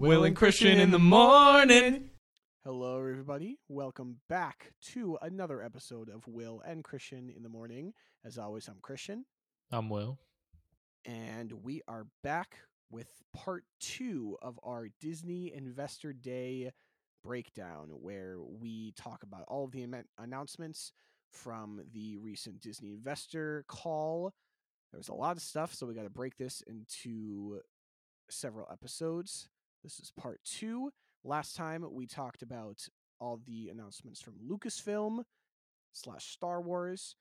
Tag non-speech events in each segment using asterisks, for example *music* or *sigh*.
Will and Christian in the morning. Hello, everybody. Welcome back to another episode of Will and Christian in the Morning. As always, I'm Christian, I'm Will. and we are back with part two of our Disney Investor Day breakdown, where we talk about all of the amen- announcements from the recent Disney investor call. There's a lot of stuff, so we got to break this into several episodes. This is part two. Last time we talked about all the announcements from Lucasfilm slash Star Wars.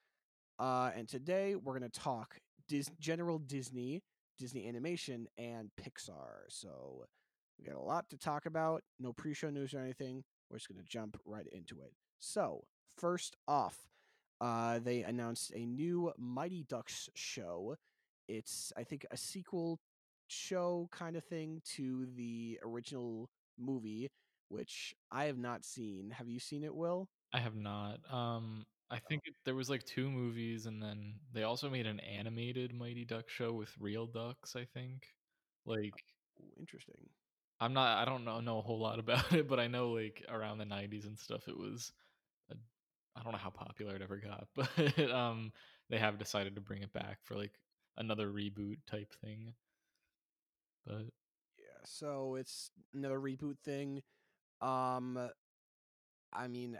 Uh, and today we're going to talk Dis- General Disney, Disney Animation, and Pixar. So we got a lot to talk about. No pre show news or anything. We're just going to jump right into it. So, first off, uh, they announced a new Mighty Ducks show. It's, I think, a sequel show kind of thing to the original movie, which I have not seen. Have you seen it, Will? I have not. Um, I think it, there was like two movies, and then they also made an animated Mighty Duck show with real ducks. I think. Like, Ooh, interesting. I'm not. I don't know know a whole lot about *laughs* it, but I know like around the '90s and stuff, it was. A, I don't know how popular it ever got, *laughs* but um, they have decided to bring it back for like another reboot type thing. But Yeah, so it's another reboot thing. Um, I mean,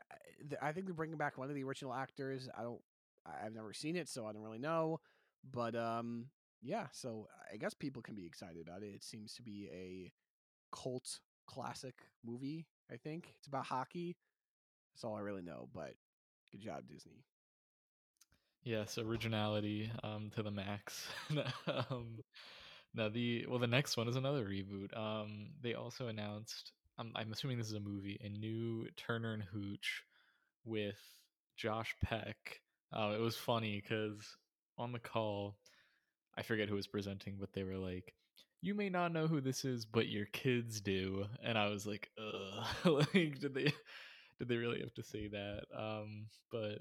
I- think they're bringing back one of the original actors. I don't, I've never seen it, so I don't really know. But um, yeah, so I guess people can be excited about it. It seems to be a cult classic movie. I think it's about hockey. That's all I really know. But good job, Disney. Yes, originality um to the max. *laughs* um now the well the next one is another reboot. Um they also announced I'm I'm assuming this is a movie, a new Turner and Hooch with Josh Peck. Uh, it was funny cuz on the call I forget who was presenting, but they were like you may not know who this is, but your kids do. And I was like, ugh. *laughs* like, did they did they really have to say that? Um, but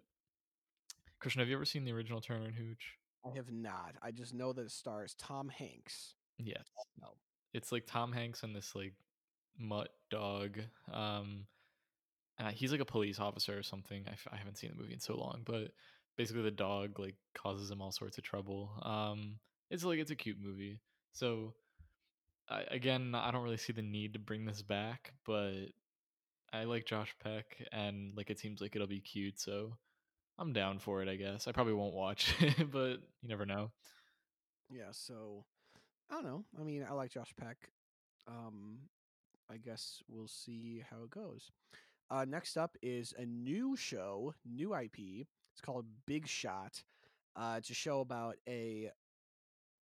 Christian, have you ever seen the original Turner and Hooch? I have not. I just know that it stars Tom Hanks. Yes. No. It's like Tom Hanks and this like mutt dog. Um, uh, he's like a police officer or something. I, f- I haven't seen the movie in so long, but basically the dog like causes him all sorts of trouble. Um, it's like it's a cute movie. So I, again, I don't really see the need to bring this back, but I like Josh Peck and like it seems like it'll be cute. So I'm down for it. I guess I probably won't watch *laughs* but you never know. Yeah, so I don't know. I mean, I like Josh Peck. Um, I guess we'll see how it goes. Uh, next up is a new show, new IP. It's called Big Shot. Uh, it's a show about a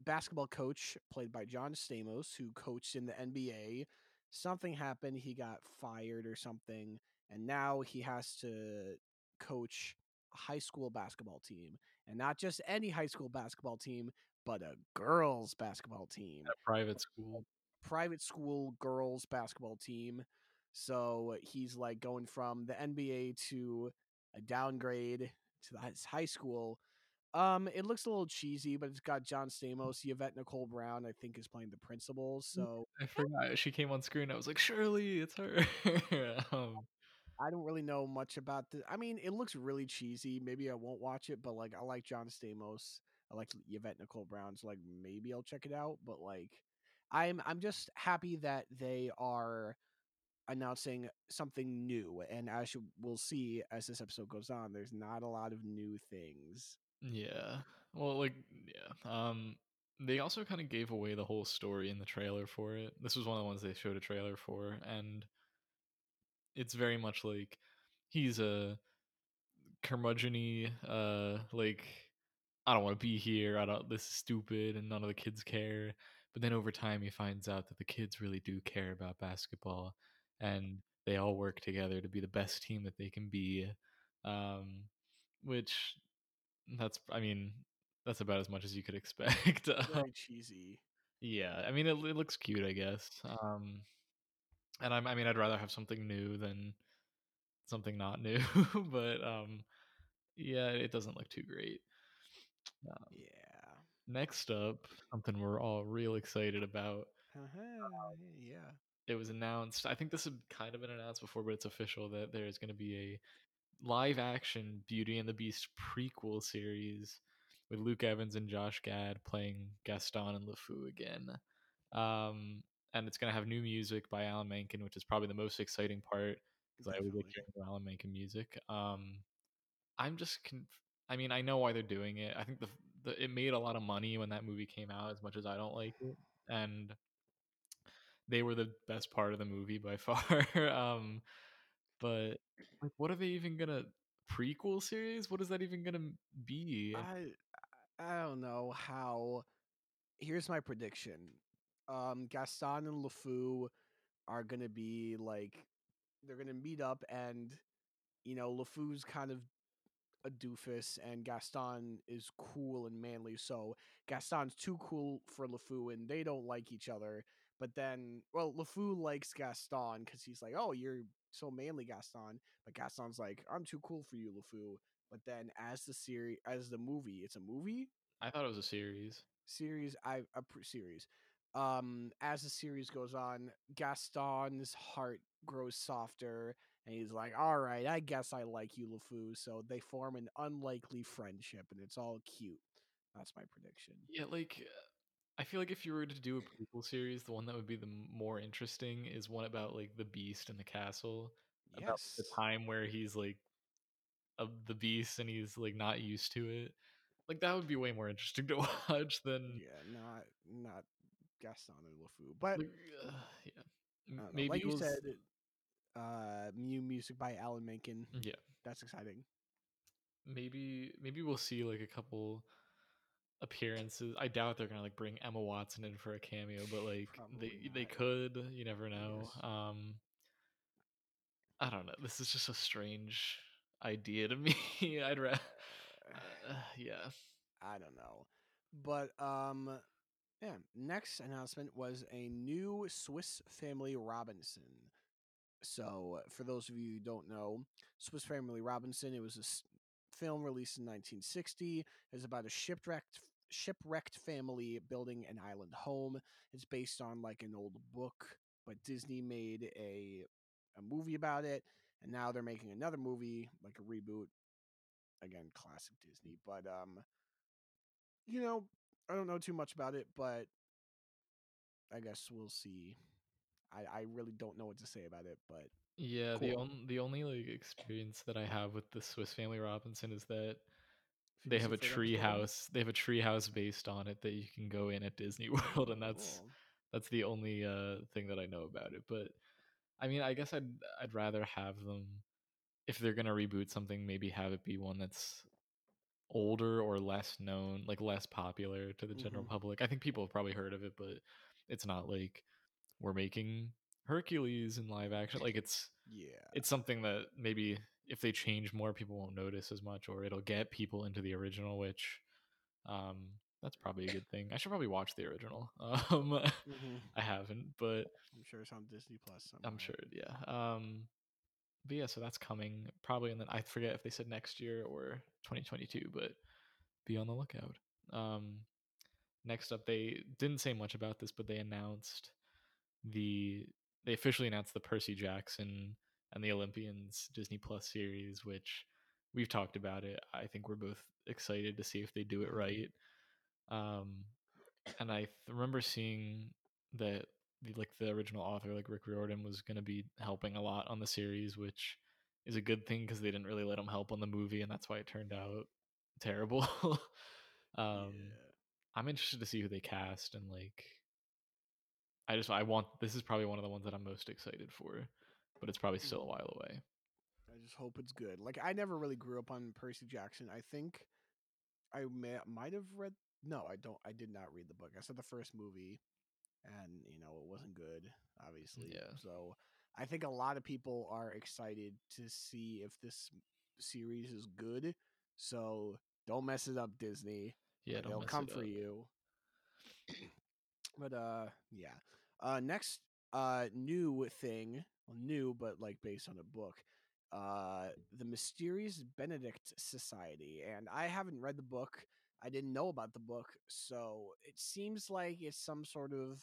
basketball coach played by John Stamos who coached in the NBA. Something happened, he got fired or something, and now he has to coach high school basketball team. And not just any high school basketball team, but a girls basketball team At a private school. private school girls basketball team. So he's like going from the NBA to a downgrade to his high school. Um, it looks a little cheesy, but it's got John Stamos, Yvette Nicole Brown, I think, is playing the principal. So I forgot she came on screen. I was like, Shirley, it's her. *laughs* um, I don't really know much about the. I mean, it looks really cheesy. Maybe I won't watch it, but like I like John Stamos. I like Yvette Nicole Brown, so like maybe I'll check it out. But like, I'm I'm just happy that they are announcing something new. And as you will see as this episode goes on, there's not a lot of new things. yeah. Well, like, yeah. Um, they also kind of gave away the whole story in the trailer for it. This was one of the ones they showed a trailer for, and it's very much like he's a curmudgeon uh, like I don't want to be here. I don't. This is stupid, and none of the kids care. But then over time, he finds out that the kids really do care about basketball, and they all work together to be the best team that they can be. Um, which that's, I mean, that's about as much as you could *laughs* expect. Very cheesy. yeah, I mean, it, it looks cute, I guess. Um, and I'm, I mean, I'd rather have something new than something not new. *laughs* but um, yeah, it doesn't look too great. Um, Yeah. Next up, something we're all real excited about. Uh-huh, yeah. it was announced. I think this had kind of been announced before, but it's official that there is going to be a live action Beauty and the Beast prequel series with Luke Evans and Josh Gad playing Gaston and LeFou again. Um, and it's going to have new music by Alan Menken, which is probably the most exciting part because I always like hearing Alan Menken music. Um, I'm just, conf- I mean, I know why they're doing it. I think the, the it made a lot of money when that movie came out, as much as I don't like it, and they were the best part of the movie by *laughs* far. um, but like, what are they even gonna prequel series? What is that even gonna be? I I don't know how. Here's my prediction. Um, Gaston and LeFou are gonna be like they're gonna meet up, and you know LeFou's kind of a doofus, and Gaston is cool and manly. So Gaston's too cool for LeFou, and they don't like each other. But then, well, LeFou likes Gaston because he's like, "Oh, you're so manly, Gaston." But Gaston's like, "I'm too cool for you, LeFou." But then, as the series, as the movie, it's a movie I thought it was a series. series. I a pr- series. Um, as the series goes on, Gaston's heart grows softer, and he's like, "All right, I guess I like you, LeFou." So they form an unlikely friendship, and it's all cute. That's my prediction. Yeah, like uh, I feel like if you were to do a prequel series, the one that would be the more interesting is one about like the Beast and the castle, about the time where he's like of the Beast and he's like not used to it. Like that would be way more interesting to *laughs* watch than Yeah, not not Gaston and LeFou, but uh, yeah. I M- don't know. Maybe Like you said, uh, new music by Alan Menken. yeah. That's exciting. Maybe maybe we'll see like a couple appearances. I doubt they're gonna like bring Emma Watson in for a cameo, but *sighs* like they Probably they not. could. You never know. Yes. Um, I don't know. This is just a strange idea to *laughs* me. I'd rather. *sighs* Uh, yeah. I don't know. But um yeah, next announcement was a new Swiss Family Robinson. So, for those of you who don't know, Swiss Family Robinson, it was a film released in 1960. It's about a shipwrecked shipwrecked family building an island home. It's based on like an old book, but Disney made a a movie about it, and now they're making another movie, like a reboot. Again, classic Disney, but um you know, I don't know too much about it, but I guess we'll see. I, I really don't know what to say about it, but Yeah, the Cool. on the only like experience that I have with the Swiss Family Robinson is that they have a tree house. They have a tree house based on it that you can go in at Disney *laughs* World, and that's cool. that's the only uh thing that I know about it. But I mean, I guess I'd I'd rather have them if they're gonna reboot something, maybe have it be one that's older or less known, like less popular to the general Mhm. public. I think people have probably heard of it, but it's not like we're making Hercules in live action. Like it's Yeah. it's something that maybe if they change more, people won't notice as much, or it'll get people into the original, which um, that's probably a good thing. I should probably watch the original. *laughs* Um, hmm I haven't, but I'm sure it's on Disney Plus somewhere. I'm sure, yeah. Um, but yeah, so that's coming probably, and then I forget if they said next year or 2022, but be on the lookout. Um, next up, they didn't say much about this, but they announced the they officially announced the Percy Jackson and the Olympians Disney Plus series, which we've talked about it. I think we're both excited to see if they do it right. Um, and I th- remember seeing that the like the original author, like Rick Riordan, was going to be helping a lot on the series, which is a good thing because they didn't really let him help on the movie, and that's why it turned out *laughs* terrible. um, yeah. I'm interested to see who they cast and like. I just I want this is probably one of the ones that I'm most excited for, but it's probably still a Mhm. while away. I just hope it's good. Like I never really grew up on Percy Jackson. I think I may, might have read. No, I don't. I did not read the book. I saw the first movie, and you know it wasn't good. Obviously, Yeah. so I think a lot of people are excited to see if this series is good. So don't mess it up, Disney. Yeah, they'll come for you. *clears throat* But uh, yeah. Uh, next uh new thing, well, new but like based on a book. Uh, the Mysterious Benedict Society, and I haven't read the book. I didn't know about the book, so it seems like it's some sort of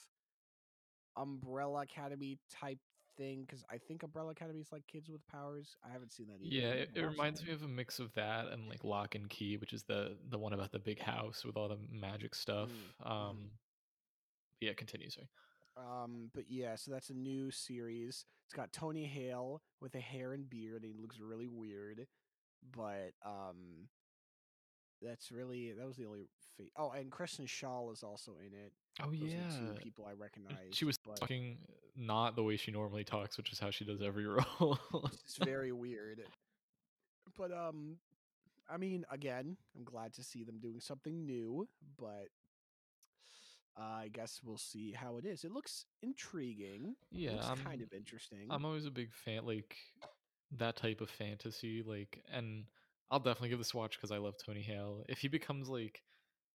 Umbrella Academy type thing because I think Umbrella Academy is like kids with powers. I haven't seen that either. Yeah, it, it reminds me of a mix of that and like Locke and Key, which is the the one about the big house with all the magic stuff. Mm, Um, yeah, continue. Sorry. Um, but yeah, so that's a new series. It's got Tony Hale with a hair and beard. And he looks really weird, but um, that's really that was the only. Fa- oh, and Kristen Schaal is also in it. Oh Those yeah, two people I recognize. she was but talking not the way she normally talks, which is how she does every *laughs* role. it's very weird. But um, I mean, again, I'm glad to see them doing something new, but uh, I guess we'll see how it is. It looks intriguing. yeah, it looks I'm, kind of interesting. I'm always a big fan, like that type of fantasy, like, and I'll definitely give this a watch because I love Tony Hale. If he becomes like,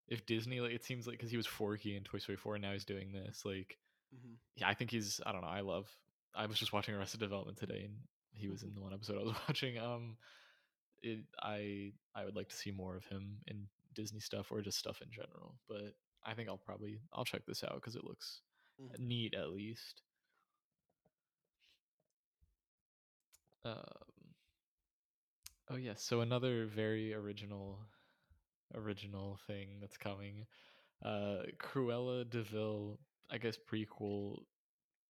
if Disney, like, it seems like because he was Forky in Toy Story 4 and now he's doing this, like, hmm yeah, I think he's, I don't know, I love. I was just watching Arrested Development today, and he was in the one episode I was *laughs* watching. Um, it, I, I would like to see more of him in Disney stuff or just stuff in general, but I think I'll probably I'll check this out because it looks Mhm. neat at least. Um, oh yes, so another very original original thing that's coming. Uh Cruella de Vil, I guess prequel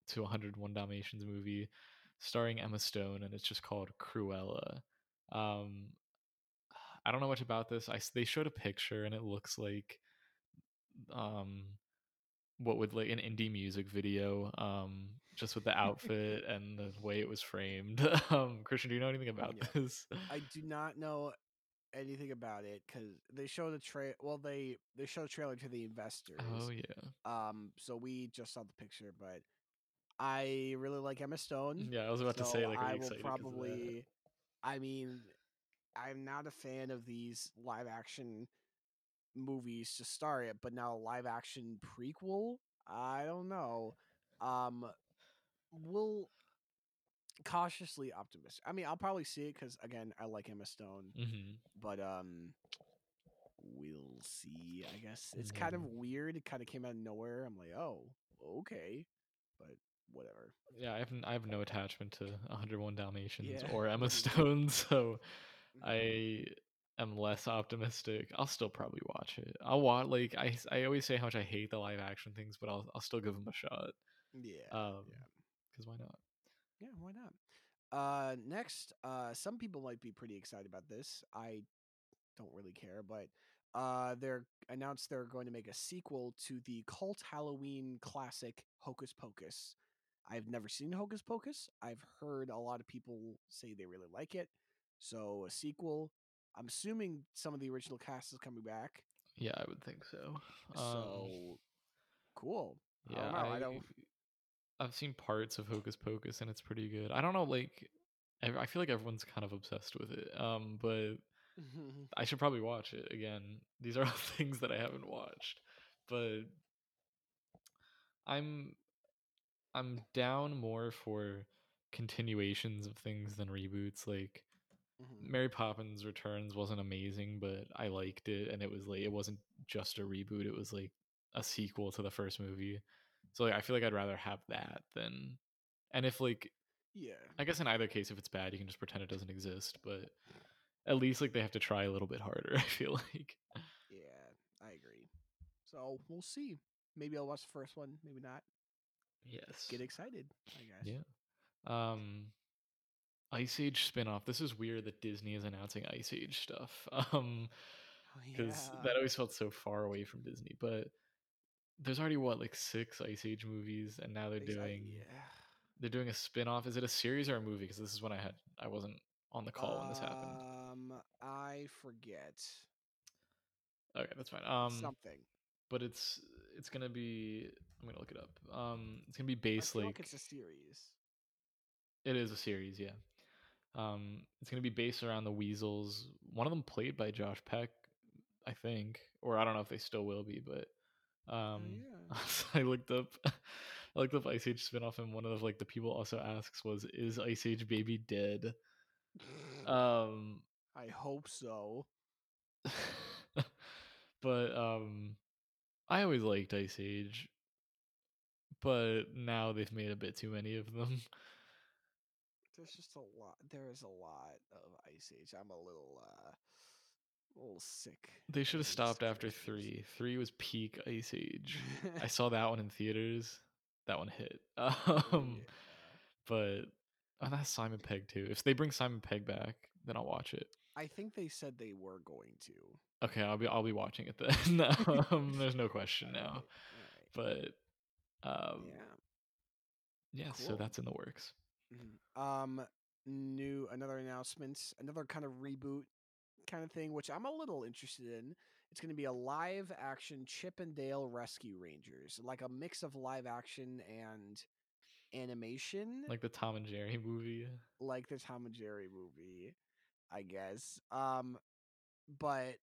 to 101 Dalmatians movie starring Emma Stone and it's just called Cruella. Um I don't know much about this. I they showed a picture and it looks like um what would like an indie music video um just with the outfit and the way it was framed *laughs* um christian do you know anything about Yeah. this I do not know anything about it because they showed a tra Well, they they showed a trailer to the investors. oh yeah Um, so we just saw the picture, but I really like Emma Stone. yeah i was about to say like I will excited 'cause of that? probably. I mean, I'm not a fan of these live action movies to start it, but now a live action prequel. I don't know. Um, we'll cautiously optimistic. I mean, I'll probably see it because again, I like Emma Stone, Mhm. but um, we'll see. I guess it's kind of weird. It kind of came out of nowhere. I'm like, oh, okay, but whatever. yeah i have i have no attachment to 101 dalmatians Yeah, or *laughs* emma stone *laughs* so Mhm. i am less optimistic i'll still probably watch it i'll watch like I I always say how much i hate the live action things but i'll i'll still give them a shot yeah, um yeah, because why not yeah. Why not? Uh, next, uh, some people might be pretty excited about this. I don't really care, but uh, they're announced they're going to make a sequel to the cult Halloween classic Hocus Pocus. I've never seen Hocus Pocus. I've heard a lot of people say they really like it. So a sequel. I'm assuming some of the original cast is coming back. yeah i would think so um so cool. I Yeah, don't know. I, I, don't. I've seen parts of Hocus Pocus and it's pretty good. I don't know, like I feel like everyone's kind of obsessed with it. Um, but *laughs* I should probably watch it again. These are all *laughs* things that I haven't watched, but I'm I'm down more for continuations of things than reboots. Like Mhm. Mary Poppins Returns wasn't amazing, but I liked it, and it was like it wasn't just a reboot; it was like a sequel to the first movie. So like, I feel like I'd rather have that than, and if like yeah. I guess in either case, if it's bad, you can just pretend it doesn't exist. But at least like they have to try a little bit harder. *laughs* I feel like. Yeah, I agree. So we'll see. Maybe I'll watch the first one. Maybe not. Yes. Get excited. I guess. Yeah. Um, Ice Age spin-off. This is weird that Disney is announcing Ice Age stuff. *laughs* Um, Oh, because yeah. that always felt so far away from Disney. But there's already what like six Ice Age movies, and now they're Exa- doing yeah. they're doing a spin-off. Is it a series or a movie? Because this is when I had I wasn't on the call when this happened. Um, I forget Okay, that's fine. Um, something. but it's it's gonna be. I'm gonna look it up. Um, it's gonna be based like like it's a series. it is a series, yeah. Um, it's gonna be based around the Weasels. One of them played by Josh Peck, I think, or I don't know if they still will be, but um, *laughs* yeah. I looked up. *laughs* I looked up Ice Age spinoff, and one of like the people also asks was, "Is Ice Age Baby dead?" Um, *sighs* I hope so. *laughs* but um, I always liked Ice Age. but now they've made a bit too many of them. There's just a lot. There is a lot of Ice Age. I'm a little, uh, a little sick. They should have stopped after three. Three was peak Ice Age. I *laughs* saw that one in theaters. That one hit. *laughs* Um, Yeah. but oh, that's Simon Pegg too. If they bring Simon Pegg back, then I'll watch it. I think they said they were going to. Okay, I'll be I'll be watching it then. *laughs* um, there's no question now. But um, yeah, Yeah. so that's in the works. Mhm. Um, new another announcement, another kind of reboot kind of thing, which I'm a little interested in. It's going to be a live action Chip and Dale Rescue Rangers, like a mix of live action and animation, Like the Tom and Jerry movie. *laughs* like the Tom and Jerry movie, I guess. Um, but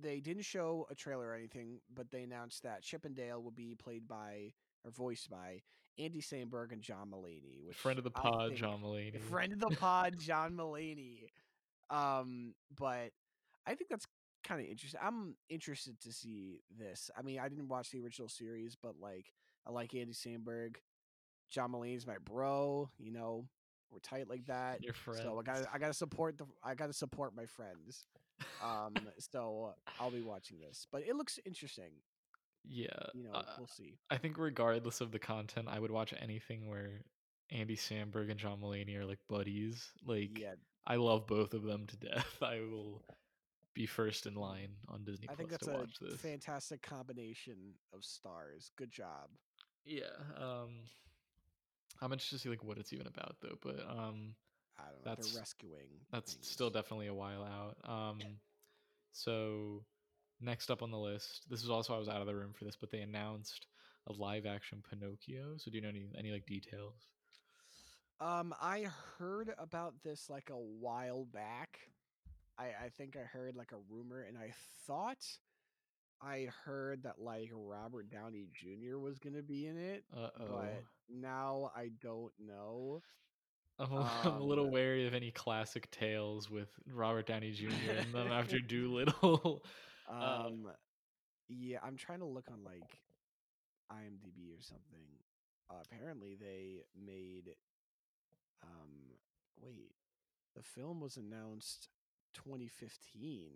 they didn't show a trailer or anything, but they announced that Chip and Dale will be played by or voiced by Andy Samberg and John Mulaney, which Friend of the pod, John Mulaney. friend of the *laughs* pod, John Mulaney. Um, but I think that's kind of interesting. I'm interested to see this. I mean, I didn't watch the original series, but like, I like Andy Samberg. John Mulaney's my bro. You know, we're tight like *laughs* that. Your So I gotta I got to support the I got to support my friends. Um, *laughs* so I'll be watching this, but it looks interesting. Yeah, You know, uh, we'll see. I think regardless of the content, I would watch anything where Andy Samberg and John Mulaney are like buddies. Like, Yeah, I love both of them to death. *laughs* I will be first in line on Disney I think Plus that's to a watch this. fantastic combination of stars. Good job. yeah, um, I'm interested to see like what it's even about though. But um, I don't know. That's- they're rescuing. that's things. still definitely a while out. Um, so next up on the list, this is also I was out of the room for this, but they announced a live action Pinocchio. So do you know any any like details? Um, I heard about this like a while back. I I think I heard like a rumor, and I thought I heard that like Robert Downey Jr. was gonna be in it, Uh oh. but now I don't know. I'm a, *laughs* I'm a little Um, wary of any classic tales with Robert Downey Jr. in them after *laughs* Dolittle. *laughs* Uh, Um, yeah, I'm trying to look on like IMDb or something. Uh, apparently, they made. Um, wait, the film was announced 2015.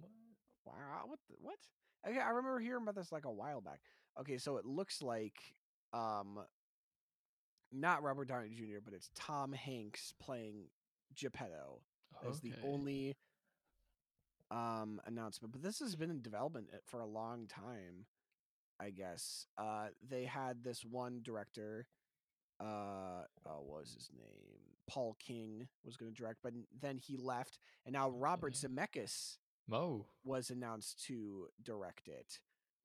what? Wow, what? The, what? Okay, I remember hearing about this like a while back. Okay, so it looks like um, not Robert Downey Jr., but it's Tom Hanks playing Geppetto. That's the only um announcement. But this has been in development uh, for a long time, I guess. Uh they had this one director, uh oh, what was his name? Paul King was gonna direct, but then he left, and now Robert Okay. Zemeckis Mo, was announced to direct it.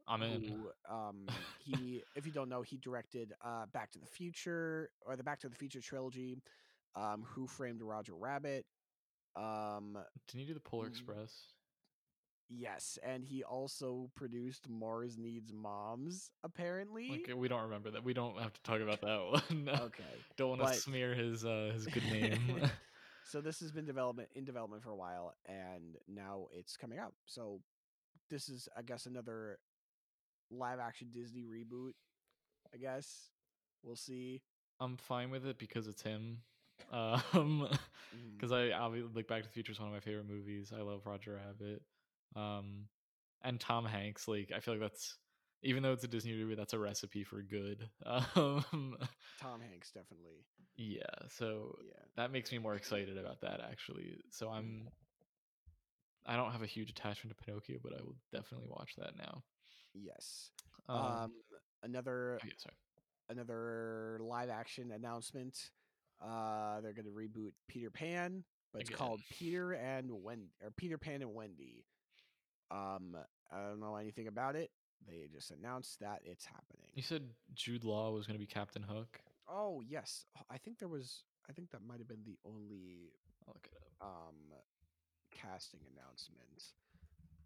I'm in. Who, um he if you don't know, he directed uh Back to the Future or the Back to the Future trilogy, um, Who Framed Roger Rabbit. Um Didn't you do the Polar Express? Yes, and he also produced Mars Needs Moms, apparently. Okay, we don't remember that. We don't have to talk about that one. *laughs* Okay. don't want to but- smear his uh his good name. *laughs* *laughs* so this has been development in development for a while and now it's coming out. So this is I guess another live action Disney reboot, I guess. We'll see. I'm fine with it because it's him. Um, because I obviously like Back to the Future is one of my favorite movies. I love Roger Rabbit. Um, and Tom Hanks. Like I feel like that's even though it's a Disney movie, that's a recipe for good. *laughs* Um, Tom Hanks definitely. yeah. So Yeah. that makes me more excited about that actually. So I'm. I don't have a huge attachment to Pinocchio, but I will definitely watch that now. Yes. Um, Um, another oh, yeah, sorry. another live action announcement. Uh, they're going to reboot Peter Pan, but it's called Peter and Wendy or Peter Pan and Wendy. Um, I don't know anything about it. They just announced that it's happening. You said Jude Law was going to be Captain Hook. Oh yes, I think there was. I think that might have been the only I'll look it up. um casting announcement.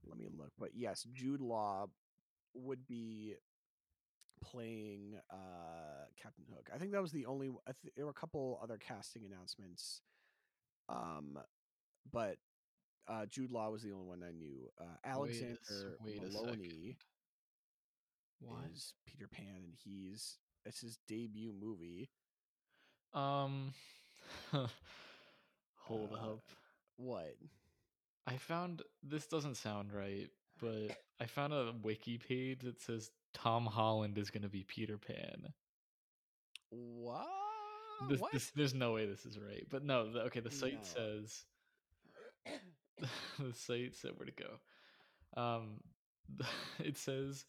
Let me look. But yes, Jude Law would be playing uh Captain Hook. I think that was the only I th- there were a couple other casting announcements. Um but uh Jude Law was the only one I knew. Uh Wait Alexander wait a Molony is Peter Pan, and he's it's his debut movie. Um, *sighs* hold Uh, up. What? I found this doesn't sound right, but *laughs* I found a wiki page that says Tom Holland is going to be Peter Pan. What? This, what? this, there's no way this is right, but no. The, okay, the site No. says *clears throat* *clears throat* *laughs* the site said where to go. Um, *laughs* it says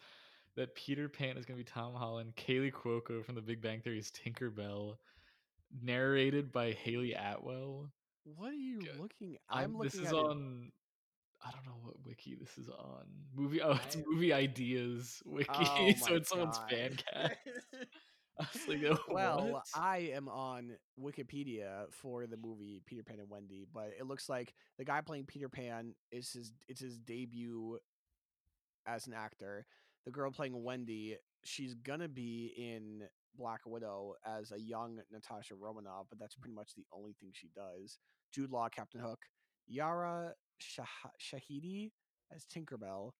that Peter Pan is going to be Tom Holland. Kaley Cuoco from The Big Bang Theory is Tinkerbell, narrated by Hayley Atwell. What are you Good. looking? I'm, I'm, looking this is on. I don't know what wiki this is on. Movie. Oh, it's movie ideas wiki. *laughs* Oh so it's someone's fan cast. *laughs* I like, oh, well, what? I am on Wikipedia for the movie Peter Pan and Wendy, but it looks like the guy playing Peter Pan is his it's his debut as an actor. The girl playing Wendy, she's gonna be in Black Widow as a young Natasha Romanoff, but that's pretty much the only thing she does. Jude Law, Captain Hook, Yara Shah- Shahidi as Tinkerbell.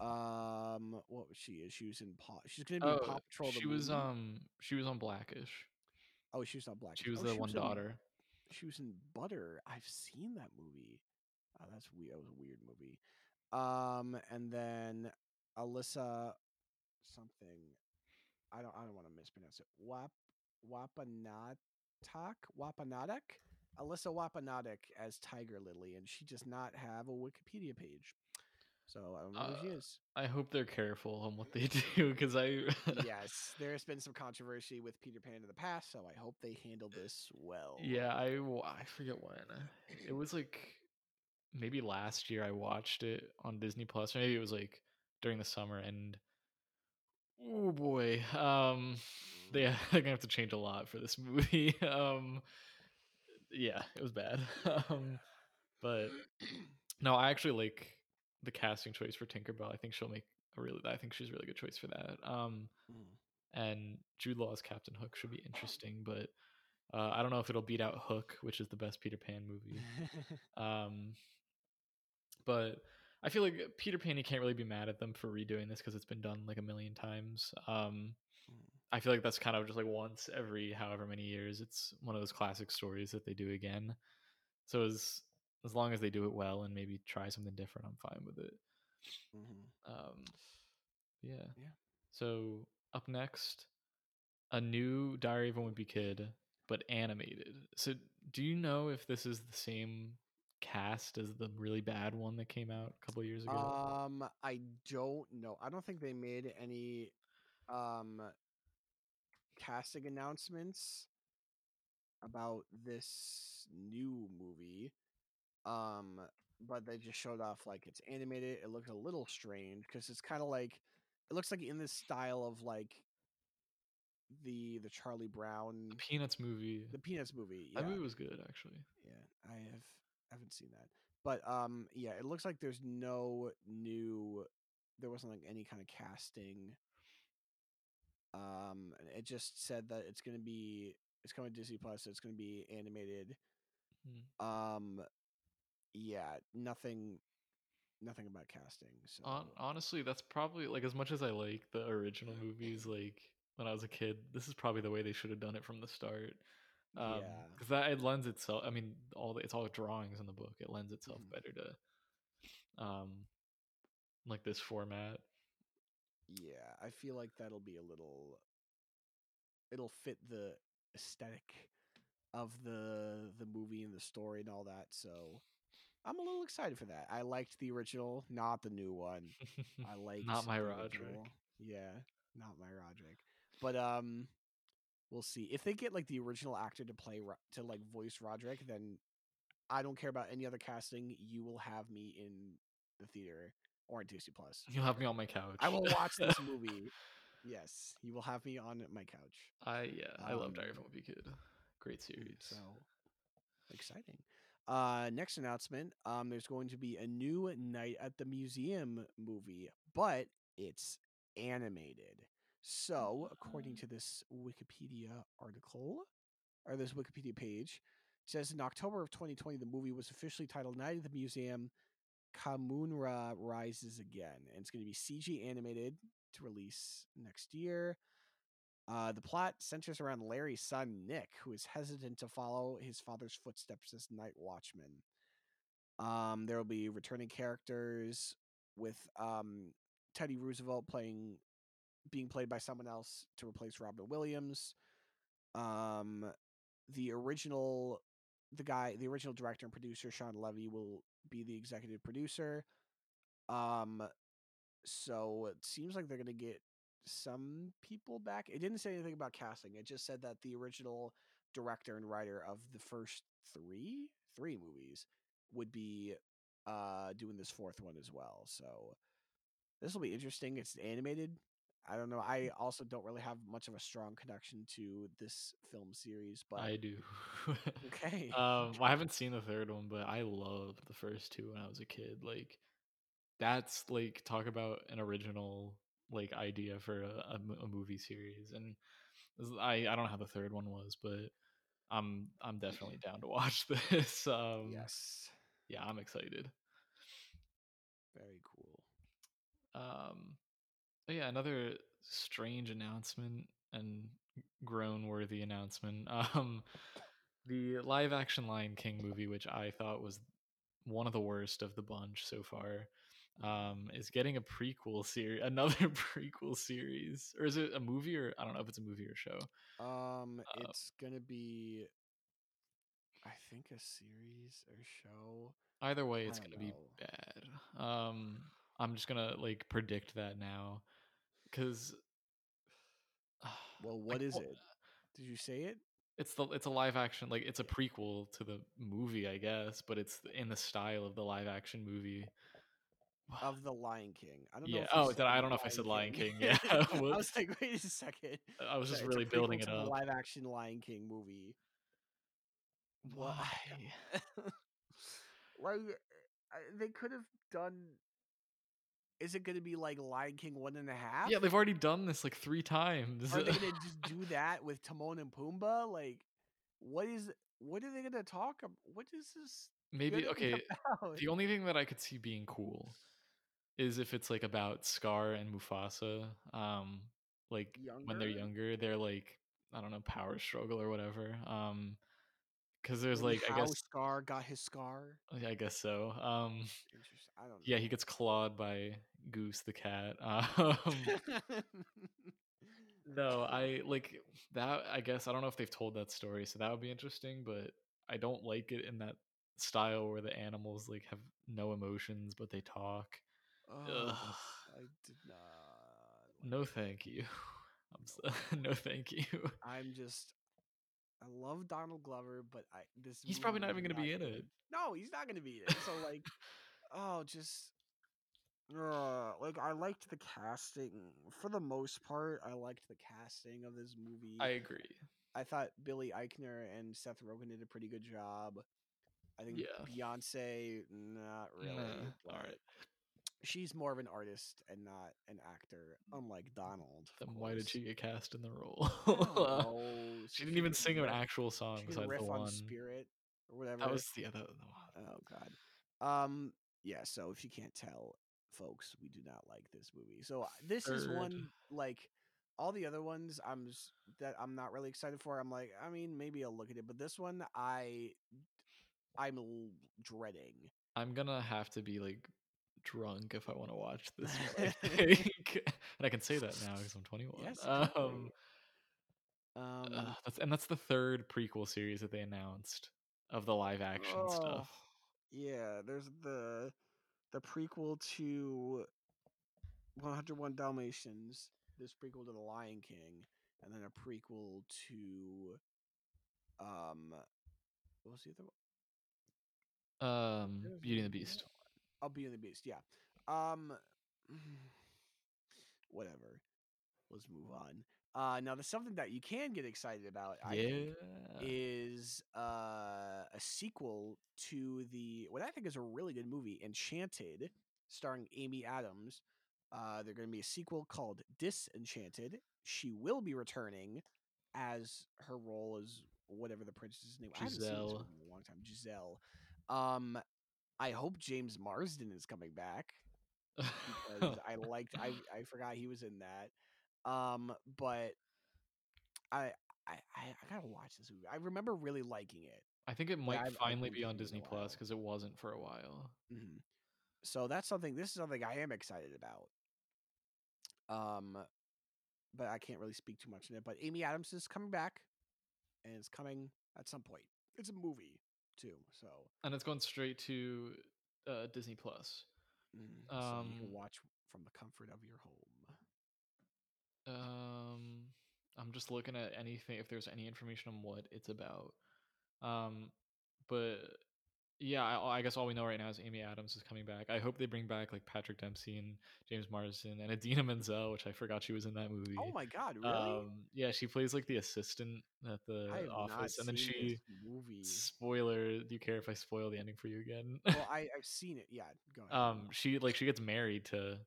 Um, what was she? Is she was in Paw? She's gonna be in Oh, Paw Patrol. the she was um she was on Blackish. Oh, she was not black. She was oh, the one in- daughter. she was in Butter. I've seen that movie. Oh, that's weird. That was a weird movie. Um, and then Alyssa something. I don't. I don't want to mispronounce it. Wap Wapanatak Wapanadak. Alyssa Wapanadak as Tiger Lily, and she does not have a Wikipedia page. So I don't know who she Uh, is. I hope they're careful on what they *laughs* do because I yes, there's been some controversy with Peter Pan in the past, so I hope they handle this well. yeah I I forget when it was like maybe last year I watched it on Disney Plus or maybe it was like during the summer and oh boy um *laughs* they *laughs* they're gonna have to change a lot for this movie um yeah it was bad um but *clears throat* no I actually like the casting choice for Tinkerbell I think she'll make a really I think she's a really good choice for that um Mm. and Jude Law's Captain Hook should be *laughs* interesting, but uh, I don't know if it'll beat out Hook, which is the best Peter Pan movie. *laughs* Um, but I feel like Peter Pan, you can't really be mad at them for redoing this because it's been done like a million times. Um, Mm. I feel like that's kind of just like once every however many years. It's one of those classic stories that they do again. So as as long as they do it well and maybe try something different, I'm fine with it. Mhm. Um, yeah. Yeah. So up next, a new Diary of a Wimpy Kid, but animated. So do you know if this is the same cast as the really bad one that came out a couple years ago? Um, I don't know. I don't think they made any um casting announcements about this new movie. Um, but they just showed off like it's animated. It looked a little strange because it's kind of like it looks like in this style of like the the Charlie Brown the Peanuts movie. the Peanuts movie. Yeah, That movie was good actually. yeah, I have I haven't seen that. But um yeah, it looks like there's no new there wasn't like any kind of casting. Um it just said that it's going to be it's coming to Disney Plus, so it's going to be animated. Hmm. Um yeah, nothing nothing about casting. So Hon- honestly, that's probably like as much as I like the original movies. *clears throat* Like when I was a kid, this is probably the way they should have done it from the start. Um, yeah. because that it lends itself. I mean, all the, it's all drawings in the book. It lends itself Mhm. better to, um, like this format. Yeah, I feel like that'll be a little it'll fit the aesthetic of the the movie and the story and all that. So I'm a little excited for that. I liked the original, not the new one. I *laughs* like Not my Roderick. original. Yeah, not my Roderick. But um we'll see. If they get like the original actor to play to like voice Roderick, then I don't care about any other casting. You will have me in the theater or on Disney Plus. You'll have me on my couch. I will watch this *laughs* movie. Yes, you will have me on my couch. I yeah, I love Diary of a Um, Wimpy Kid. Great series. So exciting. Uh next announcement, um there's going to be a new Night at the Museum movie, but it's animated. So, according to this Wikipedia article or this Wikipedia page, it says in October of 2020 the movie was officially titled Night at the Museum Kahmunrah Rises Again. And it's going to be CG animated to release next year. Uh, the plot centers around Larry's son Nick, who is hesitant to follow his father's footsteps as night watchman. Um, there will be returning characters with um, Teddy Roosevelt playing, being played by someone else to replace Robin Williams. Um, the original, the guy, the original director and producer Shawn Levy will be the executive producer. Um, so it seems like they're gonna get some people back. It didn't say anything about casting. It just said that the original director and writer of the first three three movies would be uh doing this fourth one as well. So this will be interesting. It's animated. I don't know. I also don't really have much of a strong connection to this film series, but I do. *laughs* okay. um, I haven't seen the third one, but I loved the first two when I was a kid. Like, that's like talk about an original like idea for a movie series, and I I don't know how the third one was, but I'm I'm definitely down to watch *laughs* this. Um, yes. yeah, I'm excited. Very cool. Um, yeah, another strange announcement and groan worthy announcement. *laughs* Um, the live action Lion King movie, which I thought was one of the worst of the bunch so far, um, is getting a prequel series, *laughs* another prequel series, or is it a movie or I don't know if it's a movie or show. Um, Uh, it's gonna be, I think, a series or show. Either way, it's gonna be bad. Um, I'm just gonna like predict that now, because. *sighs* Well, what is it? Did you say it? It's the it's a live action like it's a prequel to the movie, I guess, but it's in the style of the live action movie. Of the Lion King. I don't know. Yeah. Oh, did I, I don't know if I said Lion King. *laughs* Yeah. *laughs* I was like, wait a second. I was just Sorry, it's a really building it up. live action Lion King movie. Why? like, *laughs* uh, they could have done. Is it going to be like Lion King one and a half? Yeah, they've already done this like three times. Are they going to just do that with Timon and Pumbaa? Like, what is? What are they going to talk about? What is this? Maybe okay. The only thing that I could see being cool is if it's like about Scar and Mufasa. Um, like when they're Younger? younger, they're like I don't know power struggle or whatever. Um, because there's like I guess Scar got his scar. I guess so. Um, I don't know. yeah, he gets clawed by Goose the cat. *laughs* Um, no, I like that. I guess I don't know if they've told that story, so that would be interesting. But I don't like it in that style where the animals like have no emotions but they talk. Oh, I did not. No, thank you. *laughs* I'm s *laughs* no, thank you. I'm just. I love Donald Glover, but I this. He's probably not even gonna be in it. No, he's not gonna be in it. So like, *laughs* oh, just. Uh, like I liked the casting for the most part. I liked the casting of this movie. I agree. I thought Billy Eichner and Seth Rogen did a pretty good job. I think Yeah. Beyonce, not really. Nah, alright. She's more of an artist and not an actor, unlike Donald. of Then why did she get cast in the role? *laughs* I she didn't even sing an actual song She besides riff the on. Spirit or whatever. That was the other. Oh God. Um. Yeah. So if you can't tell, folks, we do not like this movie. So uh, this is one like all the other ones. I'm that I'm not really excited for. I'm like, I mean, maybe I'll look at it, but this one, I, I'm dreading. I'm gonna have to be like drunk if I want to watch this. *laughs* *laughs* I think, and I can say that now because I'm 21. Yes. um. Um. uh, that's and that's the third prequel series that they announced of the live action oh, stuff. Yeah. There's the the prequel to 101 Dalmatians. This prequel to The Lion King, and then a prequel to um. What was the other one? Um, Beauty and the Beast. Oh, Beauty and the Beast. Yeah. Um. *sighs* Whatever. Let's move on. Uh, now, there's something that you can get excited about. I Yeah, think, is uh, a sequel to the what I think is a really good movie, Enchanted, starring Amy Adams. Uh, there's going to be a sequel called Disenchanted. She will be returning as her role as whatever the princess's name. I haven't seen this Giselle. movie in a long time. Giselle. Um, I hope James Marsden is coming back. because *laughs* I liked I I forgot he was in that. Um, but I I I gotta watch this movie. I remember really liking it. I think it might I've- finally be on seen it in a Disney Plus because it wasn't for a while. Mhm. So that's something. This is something I am excited about. Um, but I can't really speak too much in it. But Amy Adams is coming back, and it's coming at some point. It's a movie too, so And it's going straight to uh, Disney Plus. mm, so you Um, can watch from the comfort of your home. Um, I'm just looking at anything if there's any information on what it's about. Um, but yeah, I, I guess all we know right now is Amy Adams is coming back. I hope they bring back like Patrick Dempsey and James Marsden and Idina Menzel, which I forgot she was in that movie. Oh my god, really? Um, yeah, she plays like the assistant at the I have not office, and then she. this movie. Spoiler: Do you care if I spoil the ending for you again? well, *laughs* I I've seen it. Yeah, go ahead. um, she like she gets married to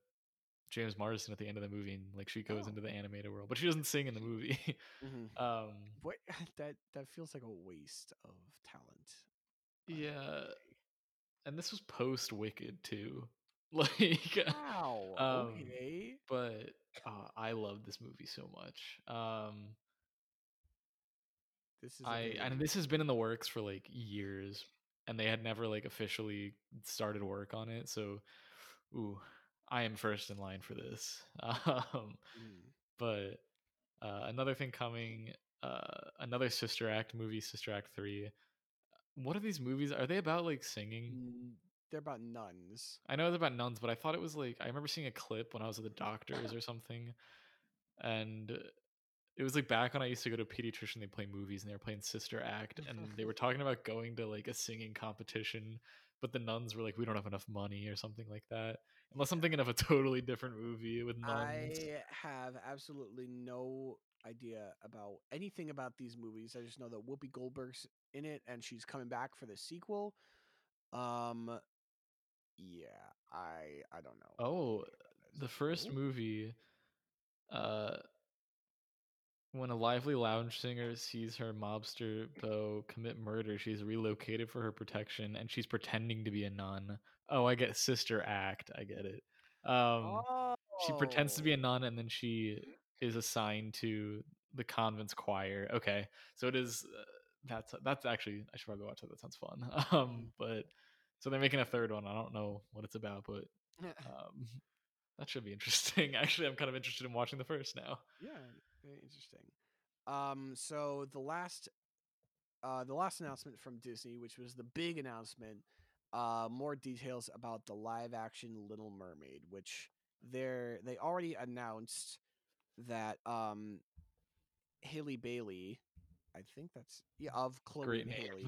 James Marsden at the end of the movie, and like she goes Oh. into the animated world, but she doesn't sing in the movie. *laughs* Mhm. um, What *laughs* that that feels like a waste of talent. Yeah, and this was post Wicked too. *laughs* Like, Wow. um, okay. but uh, I love this movie so much. Um, This is. I very- and this has been in the works for like years, and they had never like officially started work on it. So, ooh, I am first in line for this. *laughs* Um, Mm. but uh, another thing coming, uh, another Sister Act movie, Sister Act three. What are these movies? Are they about like singing? Mm, They're about nuns. I know it's about nuns, but I thought it was like I remember seeing a clip when I was at the doctor's or something, and it was like back when I used to go to a pediatrician. They play movies and they were playing Sister Act, and they were *laughs* talking about going to like a singing competition, but the nuns were like, "We don't have enough money" or something like that. Unless I'm thinking of a totally different movie with nuns. I have absolutely no idea about anything about these movies. I just know that Whoopi Goldberg's in it and she's coming back for the sequel. Um yeah, I I don't know. Oh, anything about this. the first movie uh when a lively lounge singer sees her mobster beau commit murder she's relocated for her protection and she's pretending to be a nun oh i get sister act i get it um she pretends to be a Oh, nun and then she is assigned to the convent's choir okay so it is uh, that's that's actually i should probably watch that that sounds fun *laughs* um but so they're making a third one i don't know what it's about but *laughs* um, that should be interesting. *laughs* Actually, I'm kind of interested in watching the first now. Yeah, very interesting. Um, so the last, uh, the last announcement from Disney, which was the big announcement, uh, more details about the live action Little Mermaid, which they're they already announced that um, Halle Bailey, I think that's yeah of Chloe and. Haley,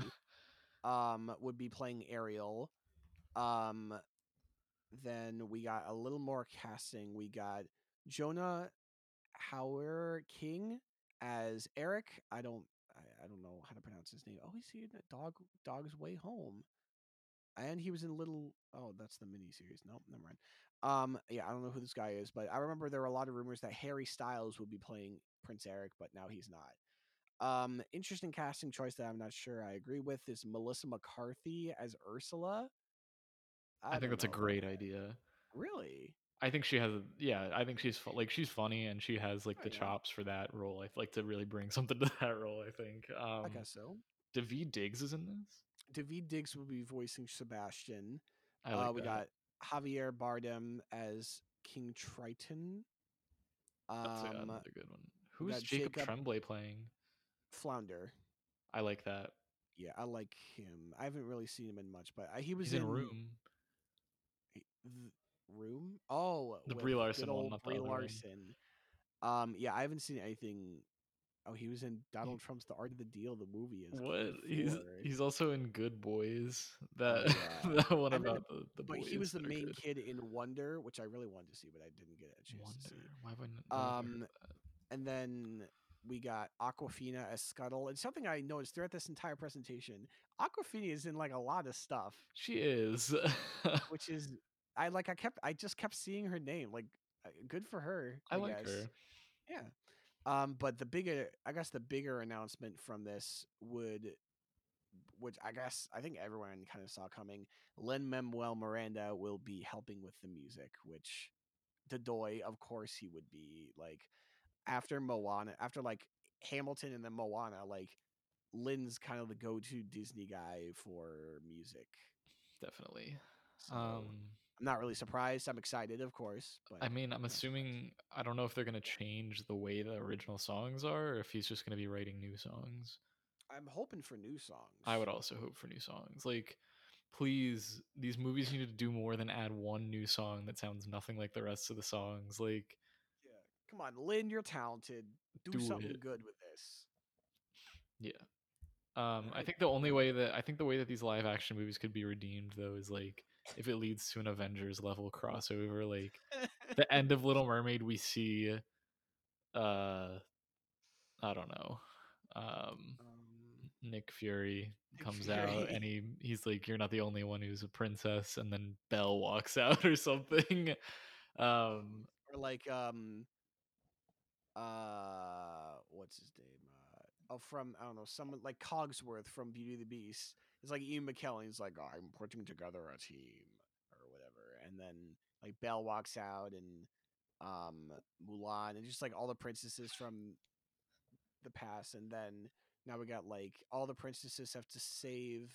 um, would be playing Ariel. Um, then we got a little more casting. We got Jonah Hauer King as Eric. I don't I, I don't know how to pronounce his name. Oh, he's in Dog Dog's Way Home. And he was in Little Oh, that's the miniseries. Nope, never mind. Um, yeah, I don't know who this guy is, but I remember there were a lot of rumors that Harry Styles would be playing Prince Eric, but now he's not. Um, interesting casting choice that I'm not sure I agree with is Melissa McCarthy as Ursula. I, think that's a know great idea. Really? I think she has, yeah. I think she's like she's funny and she has like Oh, the yeah. chops for that role. I like to really bring *laughs* something to that role. I think. Um, I guess so. Daveed Diggs is in this. Daveed Diggs will be voicing Sebastian. I like uh, we that. got Javier Bardem as King Triton. That's a- Um, another good one. we Jacob, Jacob- Tremblay playing? Flounder. I like that. Yeah, I like him. I haven't really seen him in much, but uh, he was He's in Room. he- th- Room. Oh, The Brie Larson one, not Brie. Larson. Um, yeah, I haven't seen anything. Oh, he was in Donald Trump's The Art of the Deal. The movie is What? He's before. he's also in Good Boys. That *laughs* yeah. that one And then- about the the but boys. he was the main good. kid in Wonder, which I really wanted to see, but I didn't get a chance to see. Wonder. Why wouldn't? haven't I heard Um. And then we got Awkwafina as Scuttle. And something I noticed throughout this entire presentation, Awkwafina is in like a lot of stuff, She is. *laughs* which is I like. I kept I just kept seeing her name. Like, uh, good for her. I I, like guess. her. Yeah. Um, but the bigger, I guess, the bigger announcement from this would which I guess I think everyone kind of saw coming. Lin Manuel Miranda will be helping with the music, which Dodoy, of course, he would be like after Moana, after like Hamilton and then Moana, like Lin's kind of the go-to Disney guy for music. Definitely. So Um, I'm not really surprised. I'm excited, of course. But I mean, I'm assuming I don't know if they're gonna change the way the original songs are, or if he's just gonna be writing new songs. I'm hoping for new songs. I would also hope for new songs. Like, please, these movies need to do more than add one new song that sounds nothing like the rest of the songs. Like, Yeah. Come on, Lin, you're talented. Do, Do something it. good with this. yeah. Um, I think the only way that I think the way that these live action movies could be redeemed though is like if it leads to an Avengers level crossover, like *laughs* the end of Little Mermaid, we see, uh, I don't know, um, um, Nick Fury Nick comes out and *laughs* he he's like, "You're not the only one who's a princess," and then Belle walks *laughs* out or something. Um, or like um uh what's his name uh oh from i don't know someone like cogsworth from beauty the beast it's like ian mckellen he's like i'm putting together a team or whatever and then like belle walks out and um mulan and just like all the princesses from the past and then now we got like all the princesses have to save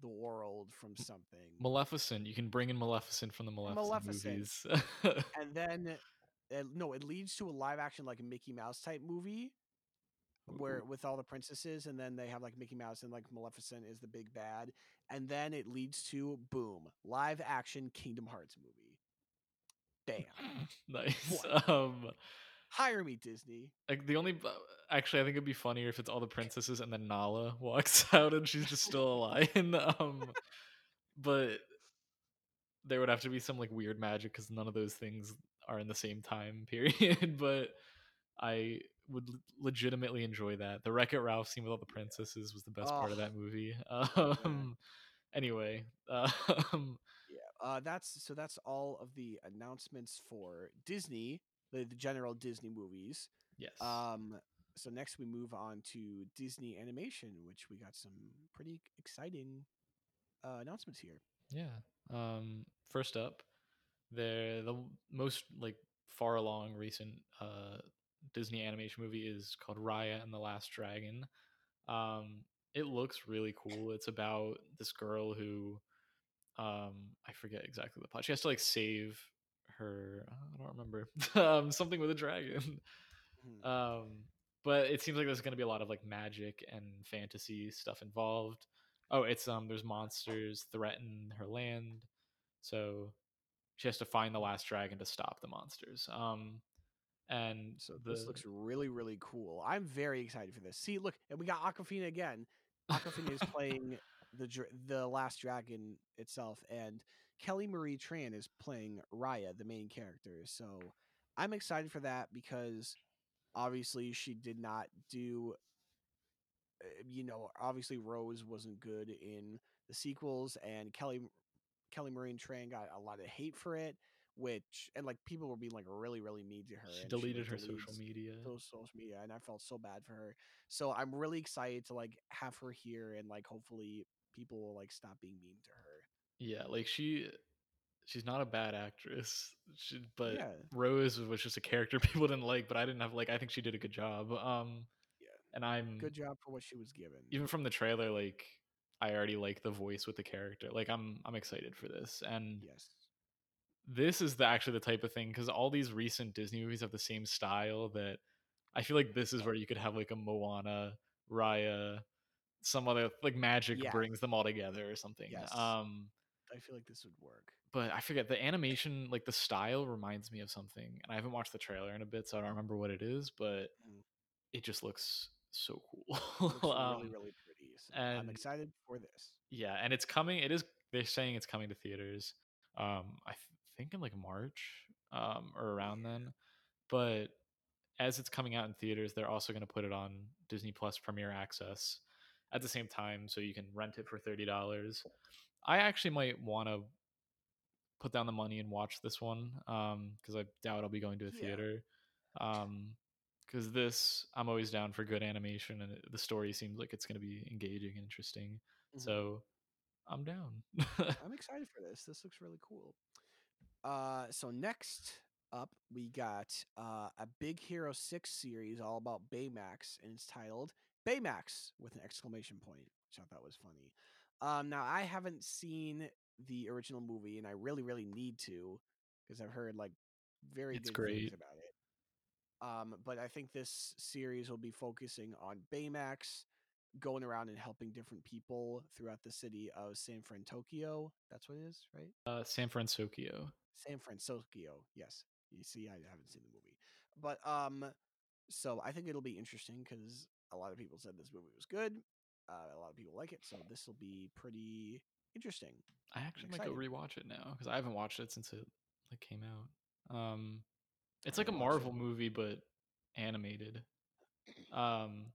the world from something Maleficent, you can bring in Maleficent from the Maleficent, Maleficent. movies. *laughs* and then it, no, it leads to a live action like a Mickey Mouse type movie where with all the princesses, and then they have like Mickey Mouse and like Maleficent is the big bad, and then it leads to boom live action Kingdom Hearts movie. Bam! *laughs* nice. What? Um, Hire me, Disney. like the only actually, I think it'd be funnier if it's all the *laughs* princesses and then Nala walks *laughs* out and she's just still a lion. um, but there would have to be some like weird magic because none of those things are in the same time period. but I would legitimately enjoy that. The Wreck It Ralph scene with all the princesses was the best part of Oh, that movie. *laughs* Um, anyway, um, Yeah, uh, that's so. That's all of the announcements for Disney, the, the general Disney movies. yes. Um, so next we move on to Disney animation, which we got some pretty exciting uh, announcements here. Yeah. Um, first up, the the most like far along recent uh, Disney animation movie is called Raya and the Last Dragon. Um, it looks really cool. It's about this girl who um, I forget exactly the plot. She has to like save her. I don't remember *laughs* um, something with a dragon. Mhm. Um, but it seems like there's going to be a lot of like magic and fantasy stuff involved. Oh, it's um, there's monsters threaten her land, so she has to find the last dragon to stop the monsters. Um, and So the this looks really, really cool. I'm very excited for this. See, look, and we got Awkwafina again. Awkwafina is *laughs* playing the dr- the last dragon itself, and Kelly Marie Tran is playing Raya, the main character. So I'm excited for that because obviously she did not do. uh, You know, obviously Rose wasn't good in the sequels, and Kelly Kelly Marie Tran got a lot of hate for it. Which and like people were being like really, really mean to her. she deleted like, her social media. those social media and I felt so bad for her. So I'm really excited to like have her here and like hopefully people will like stop being mean to her. Yeah, like she she's not a bad actress. She, but Yeah. Rose was just a character *laughs* people didn't like, but I didn't have like I think she did a good job. Um Yeah. and I'm Good job for what she was given. even from the trailer like I already like the voice with the character. Like I'm I'm excited for this. And yes. This is the actually the type of thing cuz all these recent Disney movies have the same style that I feel like this is where you could have like a Moana, Raya, some other like magic Yeah. brings them all together or something. Yes. Um I feel like this would work. but I forget the animation, like the style reminds me of something, and I haven't watched the trailer in a bit, so I don't remember what it is, but Mm. it just looks so cool. Looks *laughs* really, Um, really pretty. So I'm excited for this. yeah, and it's coming. It is. They're saying it's coming to theaters. Um, I think in like March, um, or around Yeah. then. But as it's coming out in theaters, they're also going to put it on Disney Plus Premier Access at the same time, so you can rent it for thirty dollars. I actually might want to put down the money and watch this one, um, because I doubt I'll be going to a Yeah. theater. Um, because this I'm always down for good animation, and it, the story seems like it's going to be engaging and interesting. Mhm. So I'm down. *laughs* I'm excited for this. This looks really cool. Uh, so next up, we got uh, a Big Hero 6 series all about Baymax, and it's titled Baymax with an exclamation point, which I thought was funny. Um, now, I haven't seen the original movie, and I really, really need to because I've heard like very It's good things about it. Um, but I think this series will be focusing on Baymax going around and helping different people throughout the city of San Fran, Tokyo. That's what it is, right? uh, San Francisco. San Francisco. Yes. You see, I haven't seen the movie, but um, so I think it'll be interesting because a lot of people said this movie was good. Uh, a lot of people like it, so this will be pretty interesting. I actually might go rewatch it now because I haven't watched it since it like came out. Um, it's like a Marvel it. movie but animated. Um,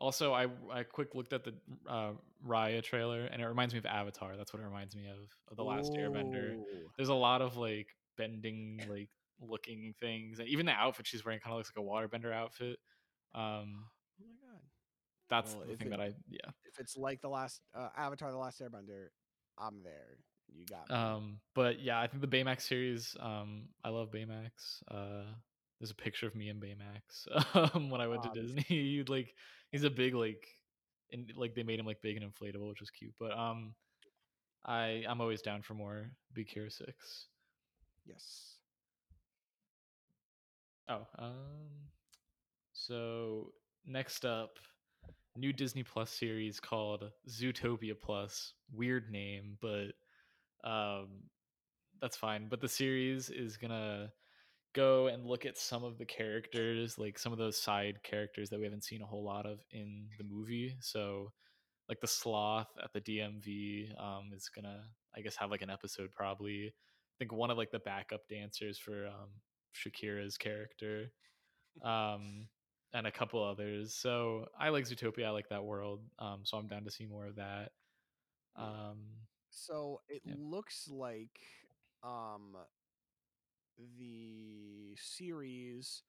also, I I quick looked at the uh, Raya trailer and it reminds me of Avatar. That's what it reminds me of of the Last Airbender. There's a lot of like bending like looking things, and even the outfit she's wearing kind of looks like a waterbender outfit. Um, Oh my god! that's Well, the thing it- that I yeah. If it's like the last uh, Avatar: The Last Airbender, I'm there. You got me. Um, but yeah, I think the Baymax series. Um, I love Baymax. Uh, there's a picture of me and Baymax. *laughs* Um, when I went to Disney, he like he's a big like, and like they made him like big and inflatable, which was cute. But um, I I'm always down for more Big Hero Six. yes. Oh, um, so next up, new Disney Plus series called Zootopia Plus. Weird name, but um, that's fine. But the series is gonna go and look at some of the characters, like some of those side characters that we haven't seen a whole lot of in the movie. So, like the sloth at the DMV um, is gonna, I guess, have like an episode probably. I think one of like the backup dancers for um, Shakira's character, *laughs* um, and a couple others. So I like Zootopia. I like that world. Um, so I'm down to see more of that. Um, So it Yep. looks like um the series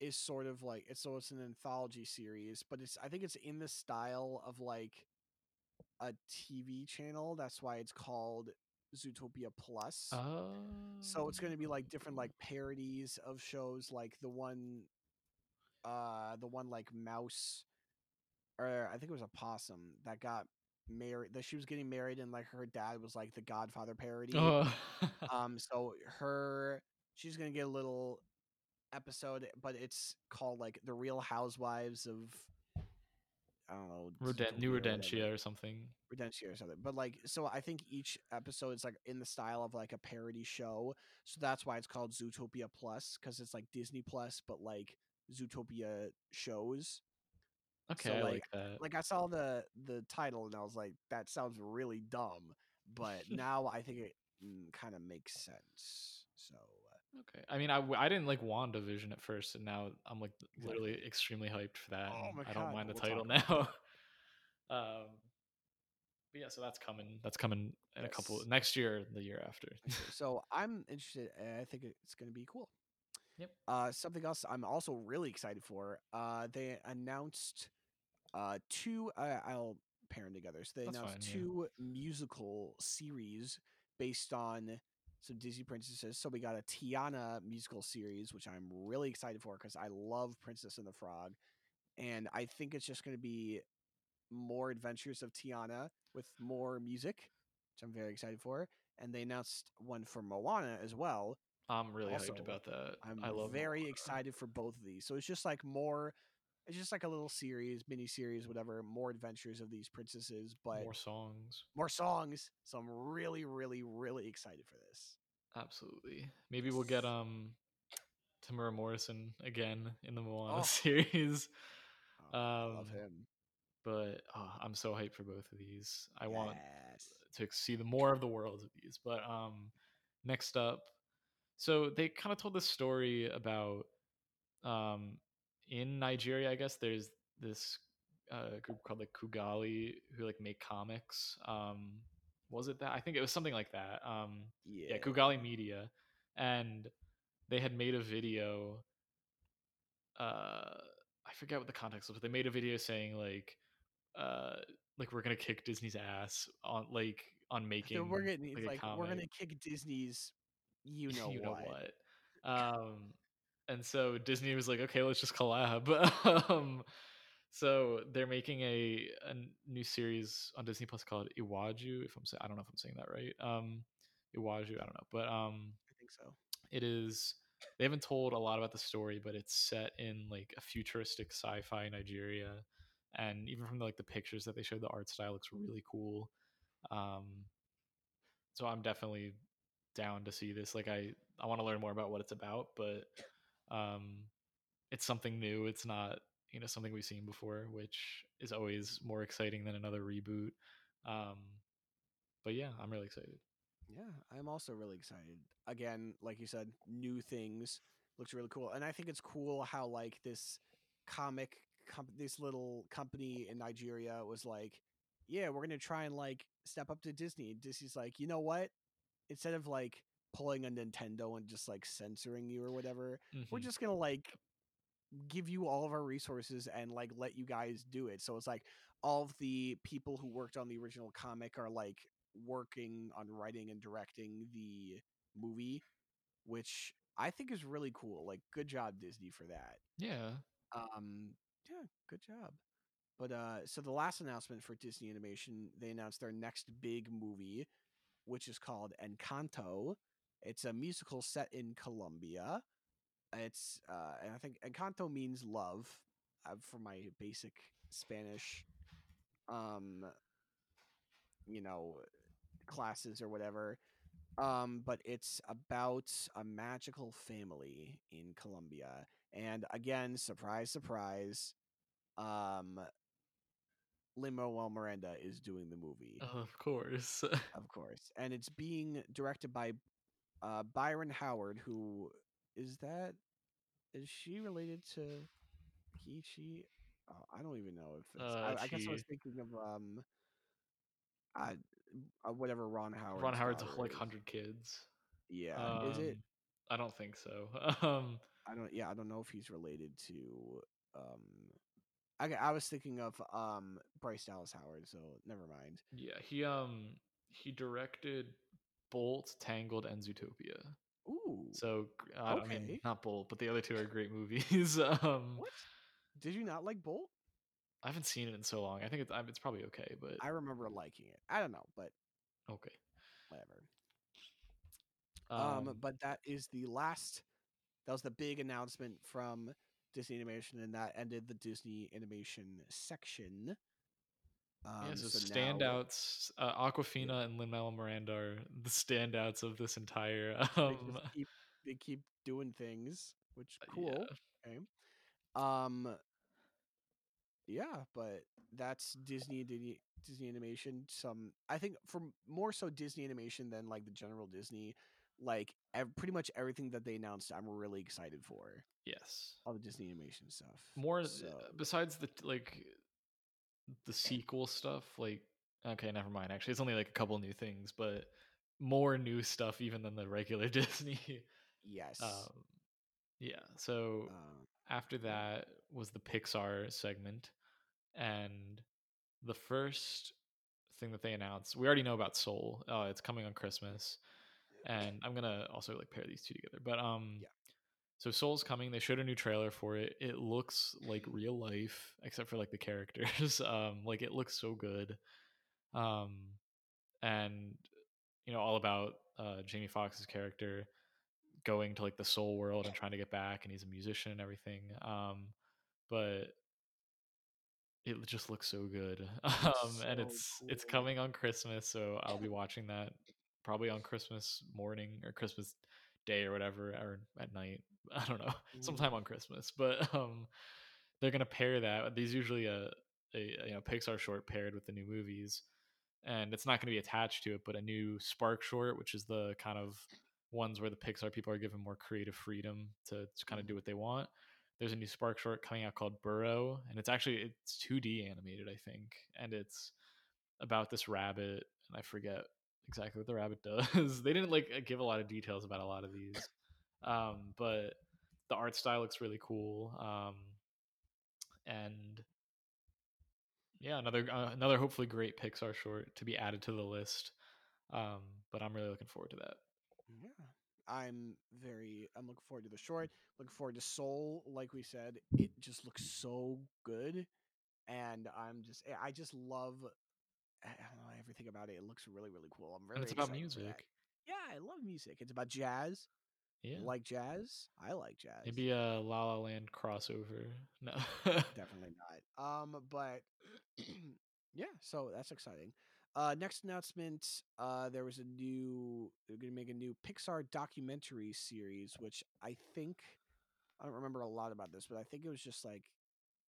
is sort of like it's so it's an anthology series, but it's I think it's in the style of like a TV channel. That's why it's called Zootopia Plus. oh, so it's going to be like different like parodies of shows like the one uh the one like mouse or I think it was a possum that got married that she was getting married and like her dad was like the Godfather parody. Oh. *laughs* Um, so her she's gonna get a little episode, but it's called like the Real Housewives of I don't know New. Rodentia or something. Redentia or something. But like, so I think each episode is like in the style of like a parody show. So that's why it's called Zootopia Plus because it's like Disney Plus, but like Zootopia shows. Okay, So, I like- like that. Like I saw the the title and I was like, that sounds really dumb. But *laughs* now I think it mm, kind of makes sense. So Okay, I mean, I, I didn't like WandaVision at first, and now I'm like literally extremely hyped for that. Oh my I don't mind the we'll title *laughs* now. um, but yeah, so that's coming. That's coming in a couple next year, the year after. so I'm interested. and I think it's going to be cool. Yep. Uh, something else I'm also really excited for. Uh, they announced uh two. Uh, I'll pair them together. So they That's announced fine, yeah. two musical series based on some Disney princesses. So we got a Tiana musical series, which I'm really excited for because I love Princess and the Frog, and I think it's just going to be more adventures of Tiana with more music, which I'm very excited for. And they announced one for Moana as well. I'm really Also, hyped about that. I'm I love very Moana. excited for both of these. So it's just like more, it's just like a little series, mini series, whatever, more adventures of these princesses, but More songs, more songs. So I'm really, really, really excited for this. absolutely. Maybe we'll get Yes. um Temuera Morrison again in the Moana *laughs* Oh. series. Oh, I love Um, him. But oh, I'm so hyped for both of these. I want to see the more of the worlds of these. But um, next up, so they kind of told this story about um, in Nigeria. I guess there's this uh, group called like Kugali who like make comics. Um, was it that? I think it was something like that. Um, Yeah. yeah, Kugali Media, and they had made a video uh, I forget what the context was, but they made a video saying like, uh, like we're gonna kick Disney's ass on like on making we're getting like it's like we're gonna kick Disney's you *laughs* know you what. know what. Um, and so Disney was like, okay, let's just collab. *laughs* um, so they're making a a new series on Disney Plus called Iwaju. If I'm saying, I don't know if I'm saying that right. Um, Iwaju, I don't know, but um, I think so. it is. They haven't told a lot about the story, but it's set in like a futuristic sci-fi Nigeria, and even from the, like the pictures that they showed, the art style looks really cool. Um, so I'm definitely down to see this. Like I, I want to learn more about what it's about, but um, it's something new. It's not you know something we've seen before, which is always more exciting than another reboot. Um, but yeah, I'm really excited. Yeah, I'm also really excited. Again, like you said, new things looks really cool, and I think it's cool how like this comic, com- this little company in Nigeria was like, yeah, we're gonna try and like step up to Disney. Disney's like, you know what? Instead of like pulling a Nintendo and just like censoring you or whatever, we're Mhm. just gonna like give you all of our resources and like let you guys do it. So it's like all of the people who worked on the original comic are like working on writing and directing the movie, which I think is really cool. Like good job Disney for that. Yeah. Um yeah, good job. But uh so the last announcement for Disney Animation, they announced their next big movie, which is called Encanto. It's a musical set in Colombia. It's uh and I think Encanto means love uh, for my basic Spanish um you know classes or whatever. Um but it's about a magical family in Colombia. And again, surprise surprise, um Lin Manuel Miranda is doing the movie, Of course. *laughs* of course, and it's being directed by uh, Byron Howard. Who is that? Is she related to he? She? Oh, I don't even know if it's. Uh, I, I guess I was thinking of um, uh, uh, whatever Ron Howard. Ron Howard's like hundred kids. Yeah, is it? Um, I don't think so. *laughs* um, I don't. Yeah, I don't know if he's related to. Um, I, I was thinking of um Bryce Dallas Howard, so never mind. yeah, he um he directed Bolt, Tangled, and Zootopia. Ooh, So I, I mean, Okay. not Bolt, but the other two are great movies. *laughs* um, what? Did you not like Bolt? I haven't seen it in so long. I think it's it's probably okay, but I remember liking it. I don't know, but okay. whatever. Um, Um, but that is the last. That was the big announcement from Disney Animation, and that ended the Disney Animation section. Um, yeah, so, now standouts. Uh, Awkwafina and Lin Manuel Miranda are the standouts of this entire. *laughs* They Um, just keep they keep doing things, which Uh, cool. Okay. Um. Yeah, but that's Disney Disney Disney Animation. Some I think for more so Disney Animation than like the general Disney. Like ev- pretty much everything that they announced, I'm really excited for yes. all the Disney Animation stuff. More so besides the like the sequel stuff. Like okay, never mind. Actually, it's only like a couple new things, but more new stuff even than the regular *laughs* Disney. yes. Um, yeah. So Um, after that was the Pixar segment, and the first thing that they announced, we already know about Soul. Uh, it's coming on Christmas, and I'm gonna also like pair these two together. But um, Yeah. So Soul's coming. They showed a new trailer for it. It looks like real life, except for like the characters. *laughs* um, like it looks so good. Um, and you know all about uh Jamie Foxx's character going to like the soul world and trying to get back and he's a musician and everything um but it just looks so good *laughs* um and so it's it's cool. coming on christmas so i'll be watching that probably on christmas morning or christmas day or whatever or at night *laughs* i don't know mm. sometime on christmas but um they're gonna pair that there's usually uh, a, a you know pixar short paired with the new movies and it's not going to be attached to it but a new spark short which is the kind of ones where the pixar people are given more creative freedom to, to kind of do mm-hmm. what they want there's a new spark short coming out called burrow and it's actually it's 2d animated i think and it's about this rabbit and i forget exactly what the rabbit *laughs* does they didn't like give a lot of details about a lot of these um, but the art style looks really cool. Um, and yeah, another uh, another hopefully great Pixar short to be added to the list. Um, but I'm really looking forward to that. Yeah. I'm very I'm looking forward to the short. Looking forward to Soul. Like we said, it just looks so good, and I'm just I just love I don't know everything about it. It looks really really cool. I'm really and it's about excited for that. music. Yeah, I love music. It's about jazz. Yeah, Like jazz. I like jazz. maybe a La La Land crossover. *laughs* No, Definitely not. Um, but *clears throat* yeah, so that's exciting. Uh, next announcement, uh, there was a new. They're gonna make a new Pixar documentary series, which I think I don't remember a lot about this, but I think it was just like,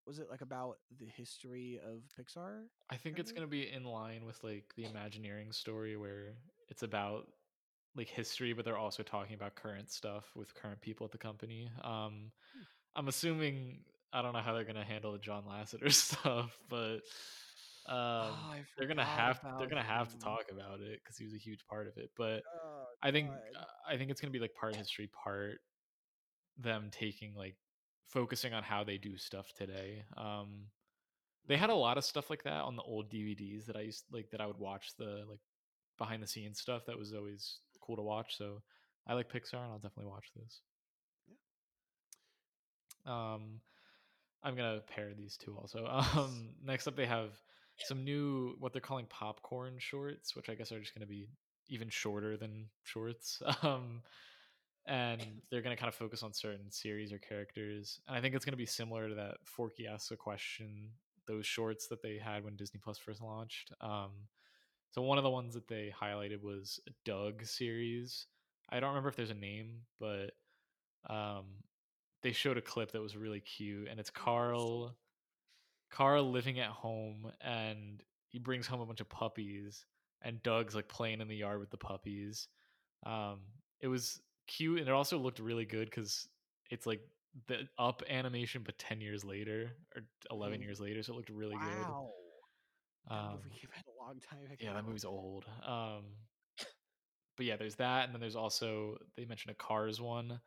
was it like about the history of Pixar? I think it's gonna be in line with like the Imagineering story, where it's about like history, but they're also talking about current stuff with current people at the company. Um, Hmm. I'm assuming I don't know how they're gonna handle the John Lasseter *laughs* stuff, but um, Oh, they're gonna have they're gonna have to talk about it because he was a huge part of it. But Oh I think I think it's gonna be like part history, part them taking like focusing on how they do stuff today. Um, they had a lot of stuff like that on the old DVDs that I used like that I would watch the like behind the scenes stuff that was always cool to watch. So I like Pixar and I'll definitely watch this. Yeah. Um, I'm gonna pair these two also. *laughs* Um, next up they have some new what they're calling popcorn shorts, which I guess are just gonna be even shorter than shorts. *laughs* Um, and they're gonna kind of focus on certain series or characters. And I think it's gonna be similar to that Forky asks a question, those shorts that they had when Disney Plus first launched. Um, so one of the ones that they highlighted was a Doug series. I don't remember if there's a name, but um, they showed a clip that was really cute, and it's Carl, Carl living at home, and he brings home a bunch of puppies, and Doug's like playing in the yard with the puppies. Um, it was cute, and it also looked really good because it's like the up animation, but ten years later or eleven Mhm. years later, so it looked really Wow. good. That Um, movie came out a long time ago. yeah, that movie's old. Um, but yeah, there's that, and then there's also they mentioned a Cars one.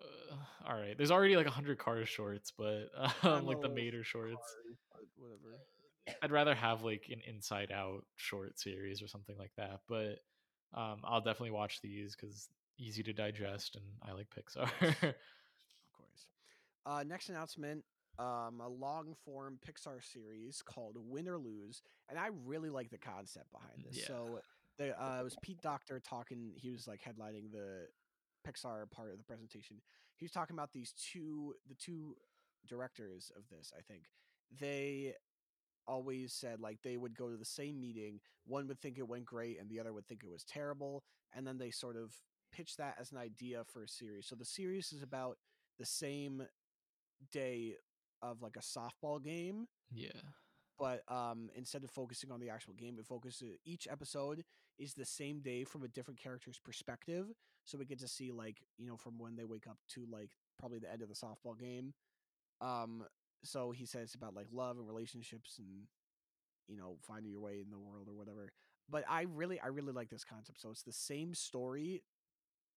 Uh, all right, there's already like a hundred Cars shorts, but *laughs* um, like the Mater shorts. Cars, whatever. I'd rather have like an Inside Out short series or something like that. But um, I'll definitely watch these because easy to digest, and I like Pixar. *laughs* Of course. Uh, next announcement um, a long form Pixar series called Win or Lose. And I really like the concept behind this. Yeah. So the, uh, it was Pete Docter talking, he was like headlining the Pixar part of the presentation. He was talking about these two, the two directors of this, I think. They always said like they would go to the same meeting one would think it went great and the other would think it was terrible and then they sort of pitch that as an idea for a series. So the series is about the same day of like a softball game yeah, but um instead of focusing on the actual game it focuses each episode is the same day from a different character's perspective. So we get to see like you know from when they wake up to like probably the end of the softball game. Um so he says about like love and relationships and you know finding your way in the world or whatever. But i really i really like this concept. So it's the same story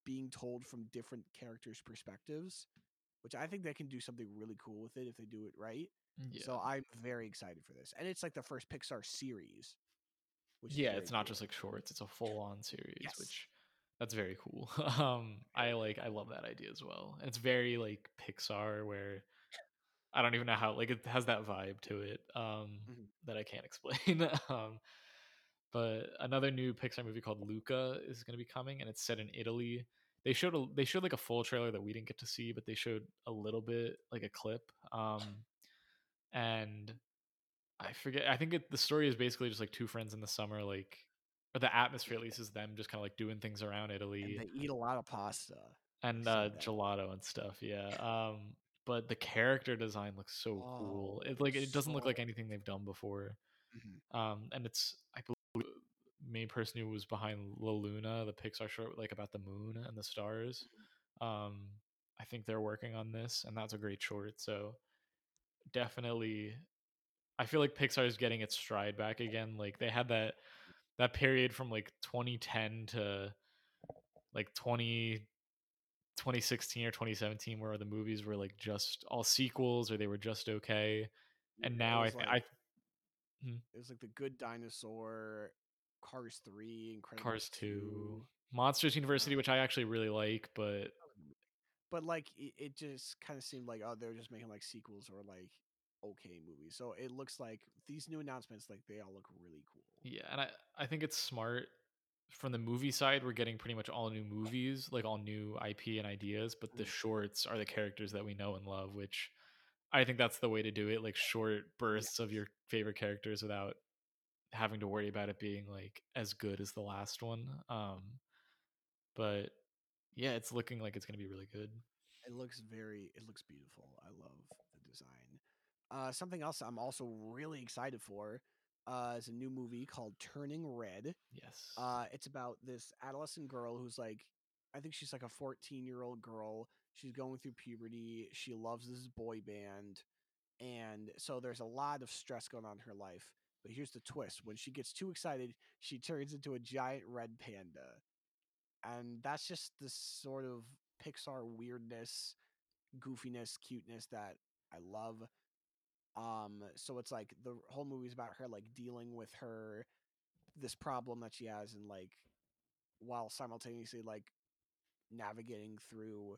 being told from different characters perspectives which i think they can do something really cool with it if they do it right yeah, so i'm very excited for this and it's like the first pixar series which yeah. It's not cool. just like shorts; it's a full-on series, Yes. which that's very cool. *laughs* um, I like, I love that idea as well. And it's very like Pixar, where I don't even know how like it has that vibe to it um, Mhm. that I can't *laughs* explain. um, but another new Pixar movie called Luca is going to be coming, and it's set in Italy. They showed a, they showed like a full trailer that we didn't get to see, but they showed a little bit, like a clip. Um, and I forget. I think it, the story is basically just like two friends in the summer, like or the atmosphere at least is them just kind of like doing things around Italy and they eat a lot of pasta and uh, gelato and stuff. Yeah. Um, but the character design looks so cool. Oh, It like it doesn't look like anything they've done before. Mhm. Um, and it's I believe main person who was behind La Luna, the Pixar short like about the moon and the stars. Um, I think they're working on this, and that's a great short. So definitely, I feel like Pixar is getting its stride back again. Like they had that that period from like 2010 to like 20 2016 or 2017 where the movies were like just all sequels or they were just okay. And Yeah, now I think like I Mhm. it was like The Good Dinosaur, Cars 3, Incredibles Cars 2, 2. Monsters University, which I actually really like, but But like it, it just kind of seemed like oh they're just making like sequels or like okay movies. So it looks like these new announcements like they all look really cool. yeah, and I I think it's smart from the movie side, we're getting pretty much all new movies, like all new IP and ideas, but the Mm, shorts are the characters that we know and love, which I think that's the way to do it, like short Yeah, bursts of your favorite characters without having to worry about it being like as good as the last one. Um but yeah, it's looking like it's going to be really good. it looks very it looks beautiful. I love the design. Uh, something else I'm also really excited for uh, is a new movie called Turning Red. Yes. Uh, it's about this adolescent girl who's like, I think she's like a 14 year old girl. She's going through puberty. She loves this boy band. And so there's a lot of stress going on in her life. But here's the twist when she gets too excited, she turns into a giant red panda. And that's just the sort of Pixar weirdness, goofiness, cuteness that I love. Um, so it's like the whole movie's about her like dealing with her this problem that she has and like while simultaneously like navigating through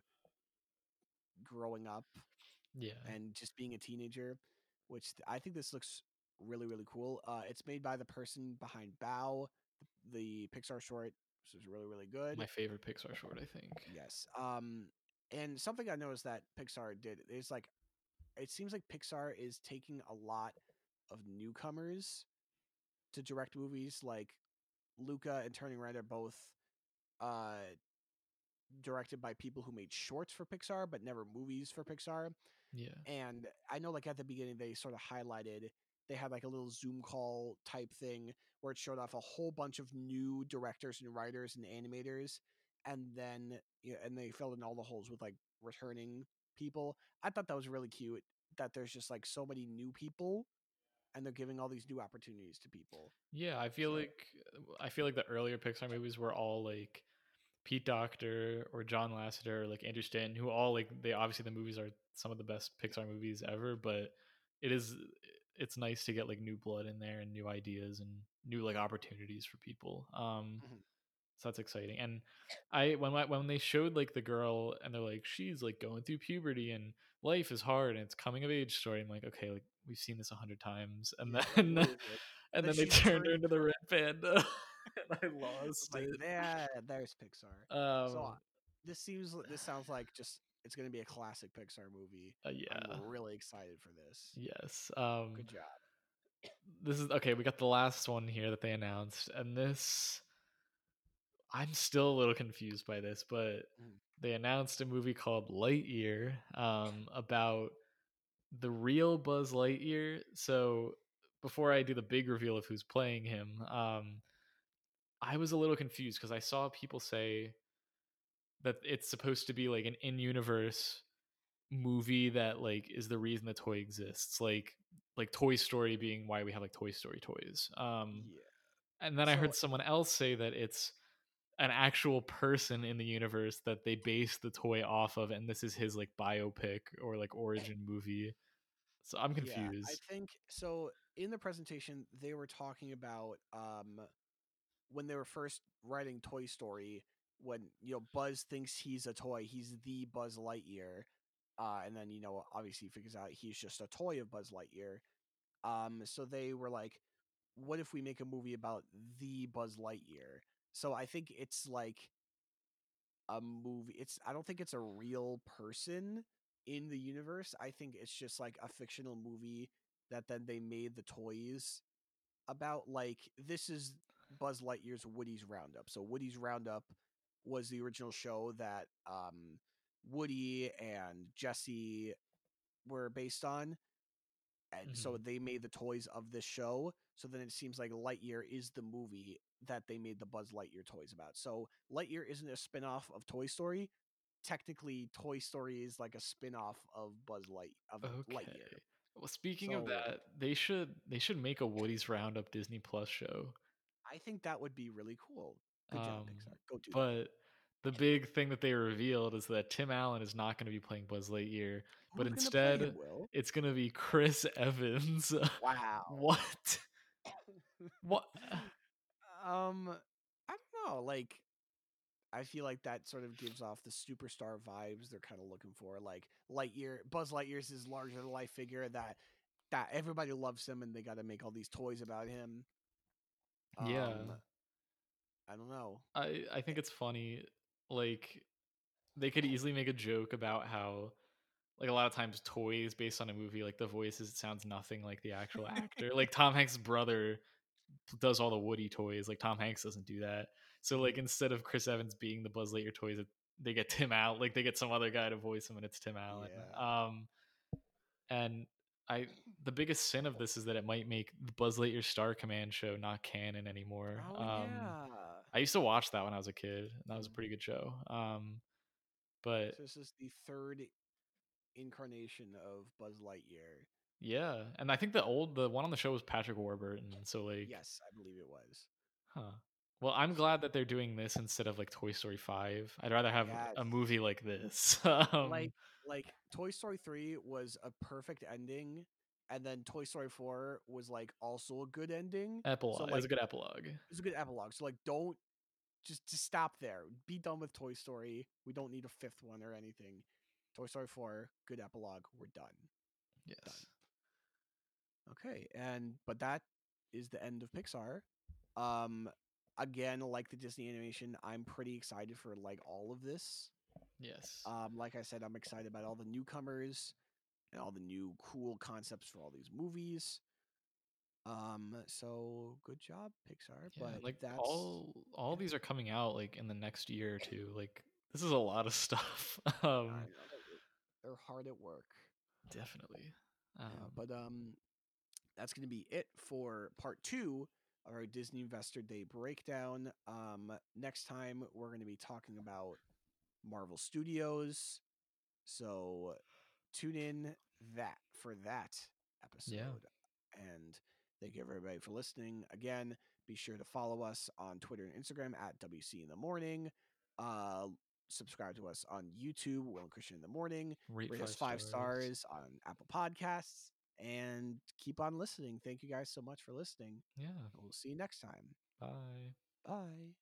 growing up Yeah. and just being a teenager, which I think this looks really really cool. Uh, it's made by the person behind Bao, the, the Pixar short, which is really really good. My favorite Pixar short, I think. Yes. Um, and something I noticed that Pixar did is like it seems like Pixar is taking a lot of newcomers to direct movies. Like Luca and Turning Red are both uh directed by people who made shorts for Pixar but never movies for Pixar. Yeah. And I know like at the beginning they sort of highlighted they had like a little Zoom call type thing where it showed off a whole bunch of new directors and writers and animators and then you know, and they filled in all the holes with like returning people. I thought that was really cute that there's just like so many new people and they're giving all these new opportunities to people. Yeah, I feel So like uh, I feel like the earlier Pixar movies were all like Pete Docter or John Lasseter or like Andrew Stanton, who all like they obviously the movies are some of the best Pixar movies ever, but it is it's nice to get like new blood in there and new ideas and new like opportunities for people. Um mhm. so that's exciting. And I when I- when they showed like the girl and they're like she's like going through puberty and life is hard and it's coming of age story. I'm like okay, like we've seen this a hundred times, and yeah, then what is it? And and then they turned her into the red panda, and *laughs* *laughs* I lost like, it. there, there's Pixar. So Um, this seems, this sounds like just it's going to be a classic Pixar movie. uh, I'm yeah, really excited for this. yes. Um, Good job. this is okay. We got the last one here that they announced, and this I'm still a little confused by this, but Mhm. they announced a movie called Lightyear um, about the real Buzz Lightyear. So before I do the big reveal of who's playing him, um, I was a little confused because I saw people say that it's supposed to be like an in-universe movie that like is the reason the toy exists like like toy story being why we have like toy story toys um Yeah. and then i So heard someone else say that it's an actual person in the universe that they base the toy off of and this is his like biopic or like origin movie so i'm yeah, I think so. In the presentation, they were talking about um when they were first writing Toy Story. When you know Buzz thinks he's a toy, he's the Buzz Lightyear, uh, and then you know obviously figures out he's just a toy of Buzz Lightyear. Um, so they were like, what if we make a movie about the Buzz Lightyear? So I think it's like a movie. It's I don't think it's a real person in the universe. I think it's just like a fictional movie that then they made the toys about. Like this is Buzz Lightyear's Woody's Roundup. So Woody's Roundup was the original show that um, Woody and Jesse were based on and so Mhm. they made the toys of this show. So then it seems like Lightyear is the movie that they made the Buzz Lightyear toys about. So Lightyear isn't a spin-off of Toy Story. Technically, Toy Story is like a spin-off of Buzz Light of okay Lightyear. well speaking of that they should they should make a woody's roundup disney plus show I think that would be really cool. Good job, um Pixar. Go do but that. the big thing that they revealed is that Tim Allen is not going to be playing Buzz Lightyear, but Who's play him, instead it's going to be Chris *laughs* Evans. *laughs* Wow. what? What? *laughs* um, I don't know. Like, I feel like that sort of gives off the superstar vibes they're kind of looking for. Like Lightyear, Buzz Lightyear's this larger than life figure that that everybody loves him, and they got to make all these toys about him. Yeah. I don't know. I I think it's funny. Like they could *laughs* easily make a joke about how like a lot of times toys based on a movie like the voices it sounds nothing like the actual actor. like *laughs* Tom Hanks' brother does all the Woody toys. Like Tom Hanks doesn't do that. So like instead of Chris Evans being the Buzz Lightyear toys, they get Tim out Like they get some other guy to voice him, and it's Tim Allen. Yeah. Um, and I the biggest sin of this is that it might make the Buzz Lightyear Star Command show not canon anymore. Oh um, yeah. I used to watch that when I was a kid. And that was a Mhm. pretty good show. Um, but So this is the third incarnation of Buzz Lightyear. yeah, and I think the old the one on the show was Patrick Warburton. So like, yes, I believe it was. huh. Well, I'm glad that they're doing this instead of like Toy Story Five. I'd rather have Yes. a movie like this. *laughs* um, like like Toy Story 3 was a perfect ending and then Toy Story 4 was like also a good ending. epilogue. So it was a good epilogue. it was a good epilogue. So like don't just just stop there. Be done with Toy Story. We don't need a fifth one or anything. Toy Story 4, good epilogue. We're done. Yes. Okay, and but that is the end of Pixar. Um again, like the Disney animation, I'm pretty excited for like all of this. Yes. Um, like I said, I'm excited about all the newcomers all the new cool concepts for all these movies. Um, so good job, Pixar. yeah, but like that's all all yeah. these are coming out like in the next year or two. Like this is a lot of stuff. *laughs* Um, they're- hard at work. definitely. Yeah, Um, but um, that's gonna be it for part two of our Disney Investor Day breakdown. Um, next time we're gonna be talking about Marvel Studios. So tune in that for that episode. And thank you everybody for listening. Again, be sure to follow us on Twitter and Instagram at WC in the morning. Uh subscribe to us on YouTube, Will and Christian in the morning. rate, Rate us five stars on Apple Podcasts. And keep on listening. Thank you guys so much for listening. Yeah. We'll see you next time. Bye. Bye.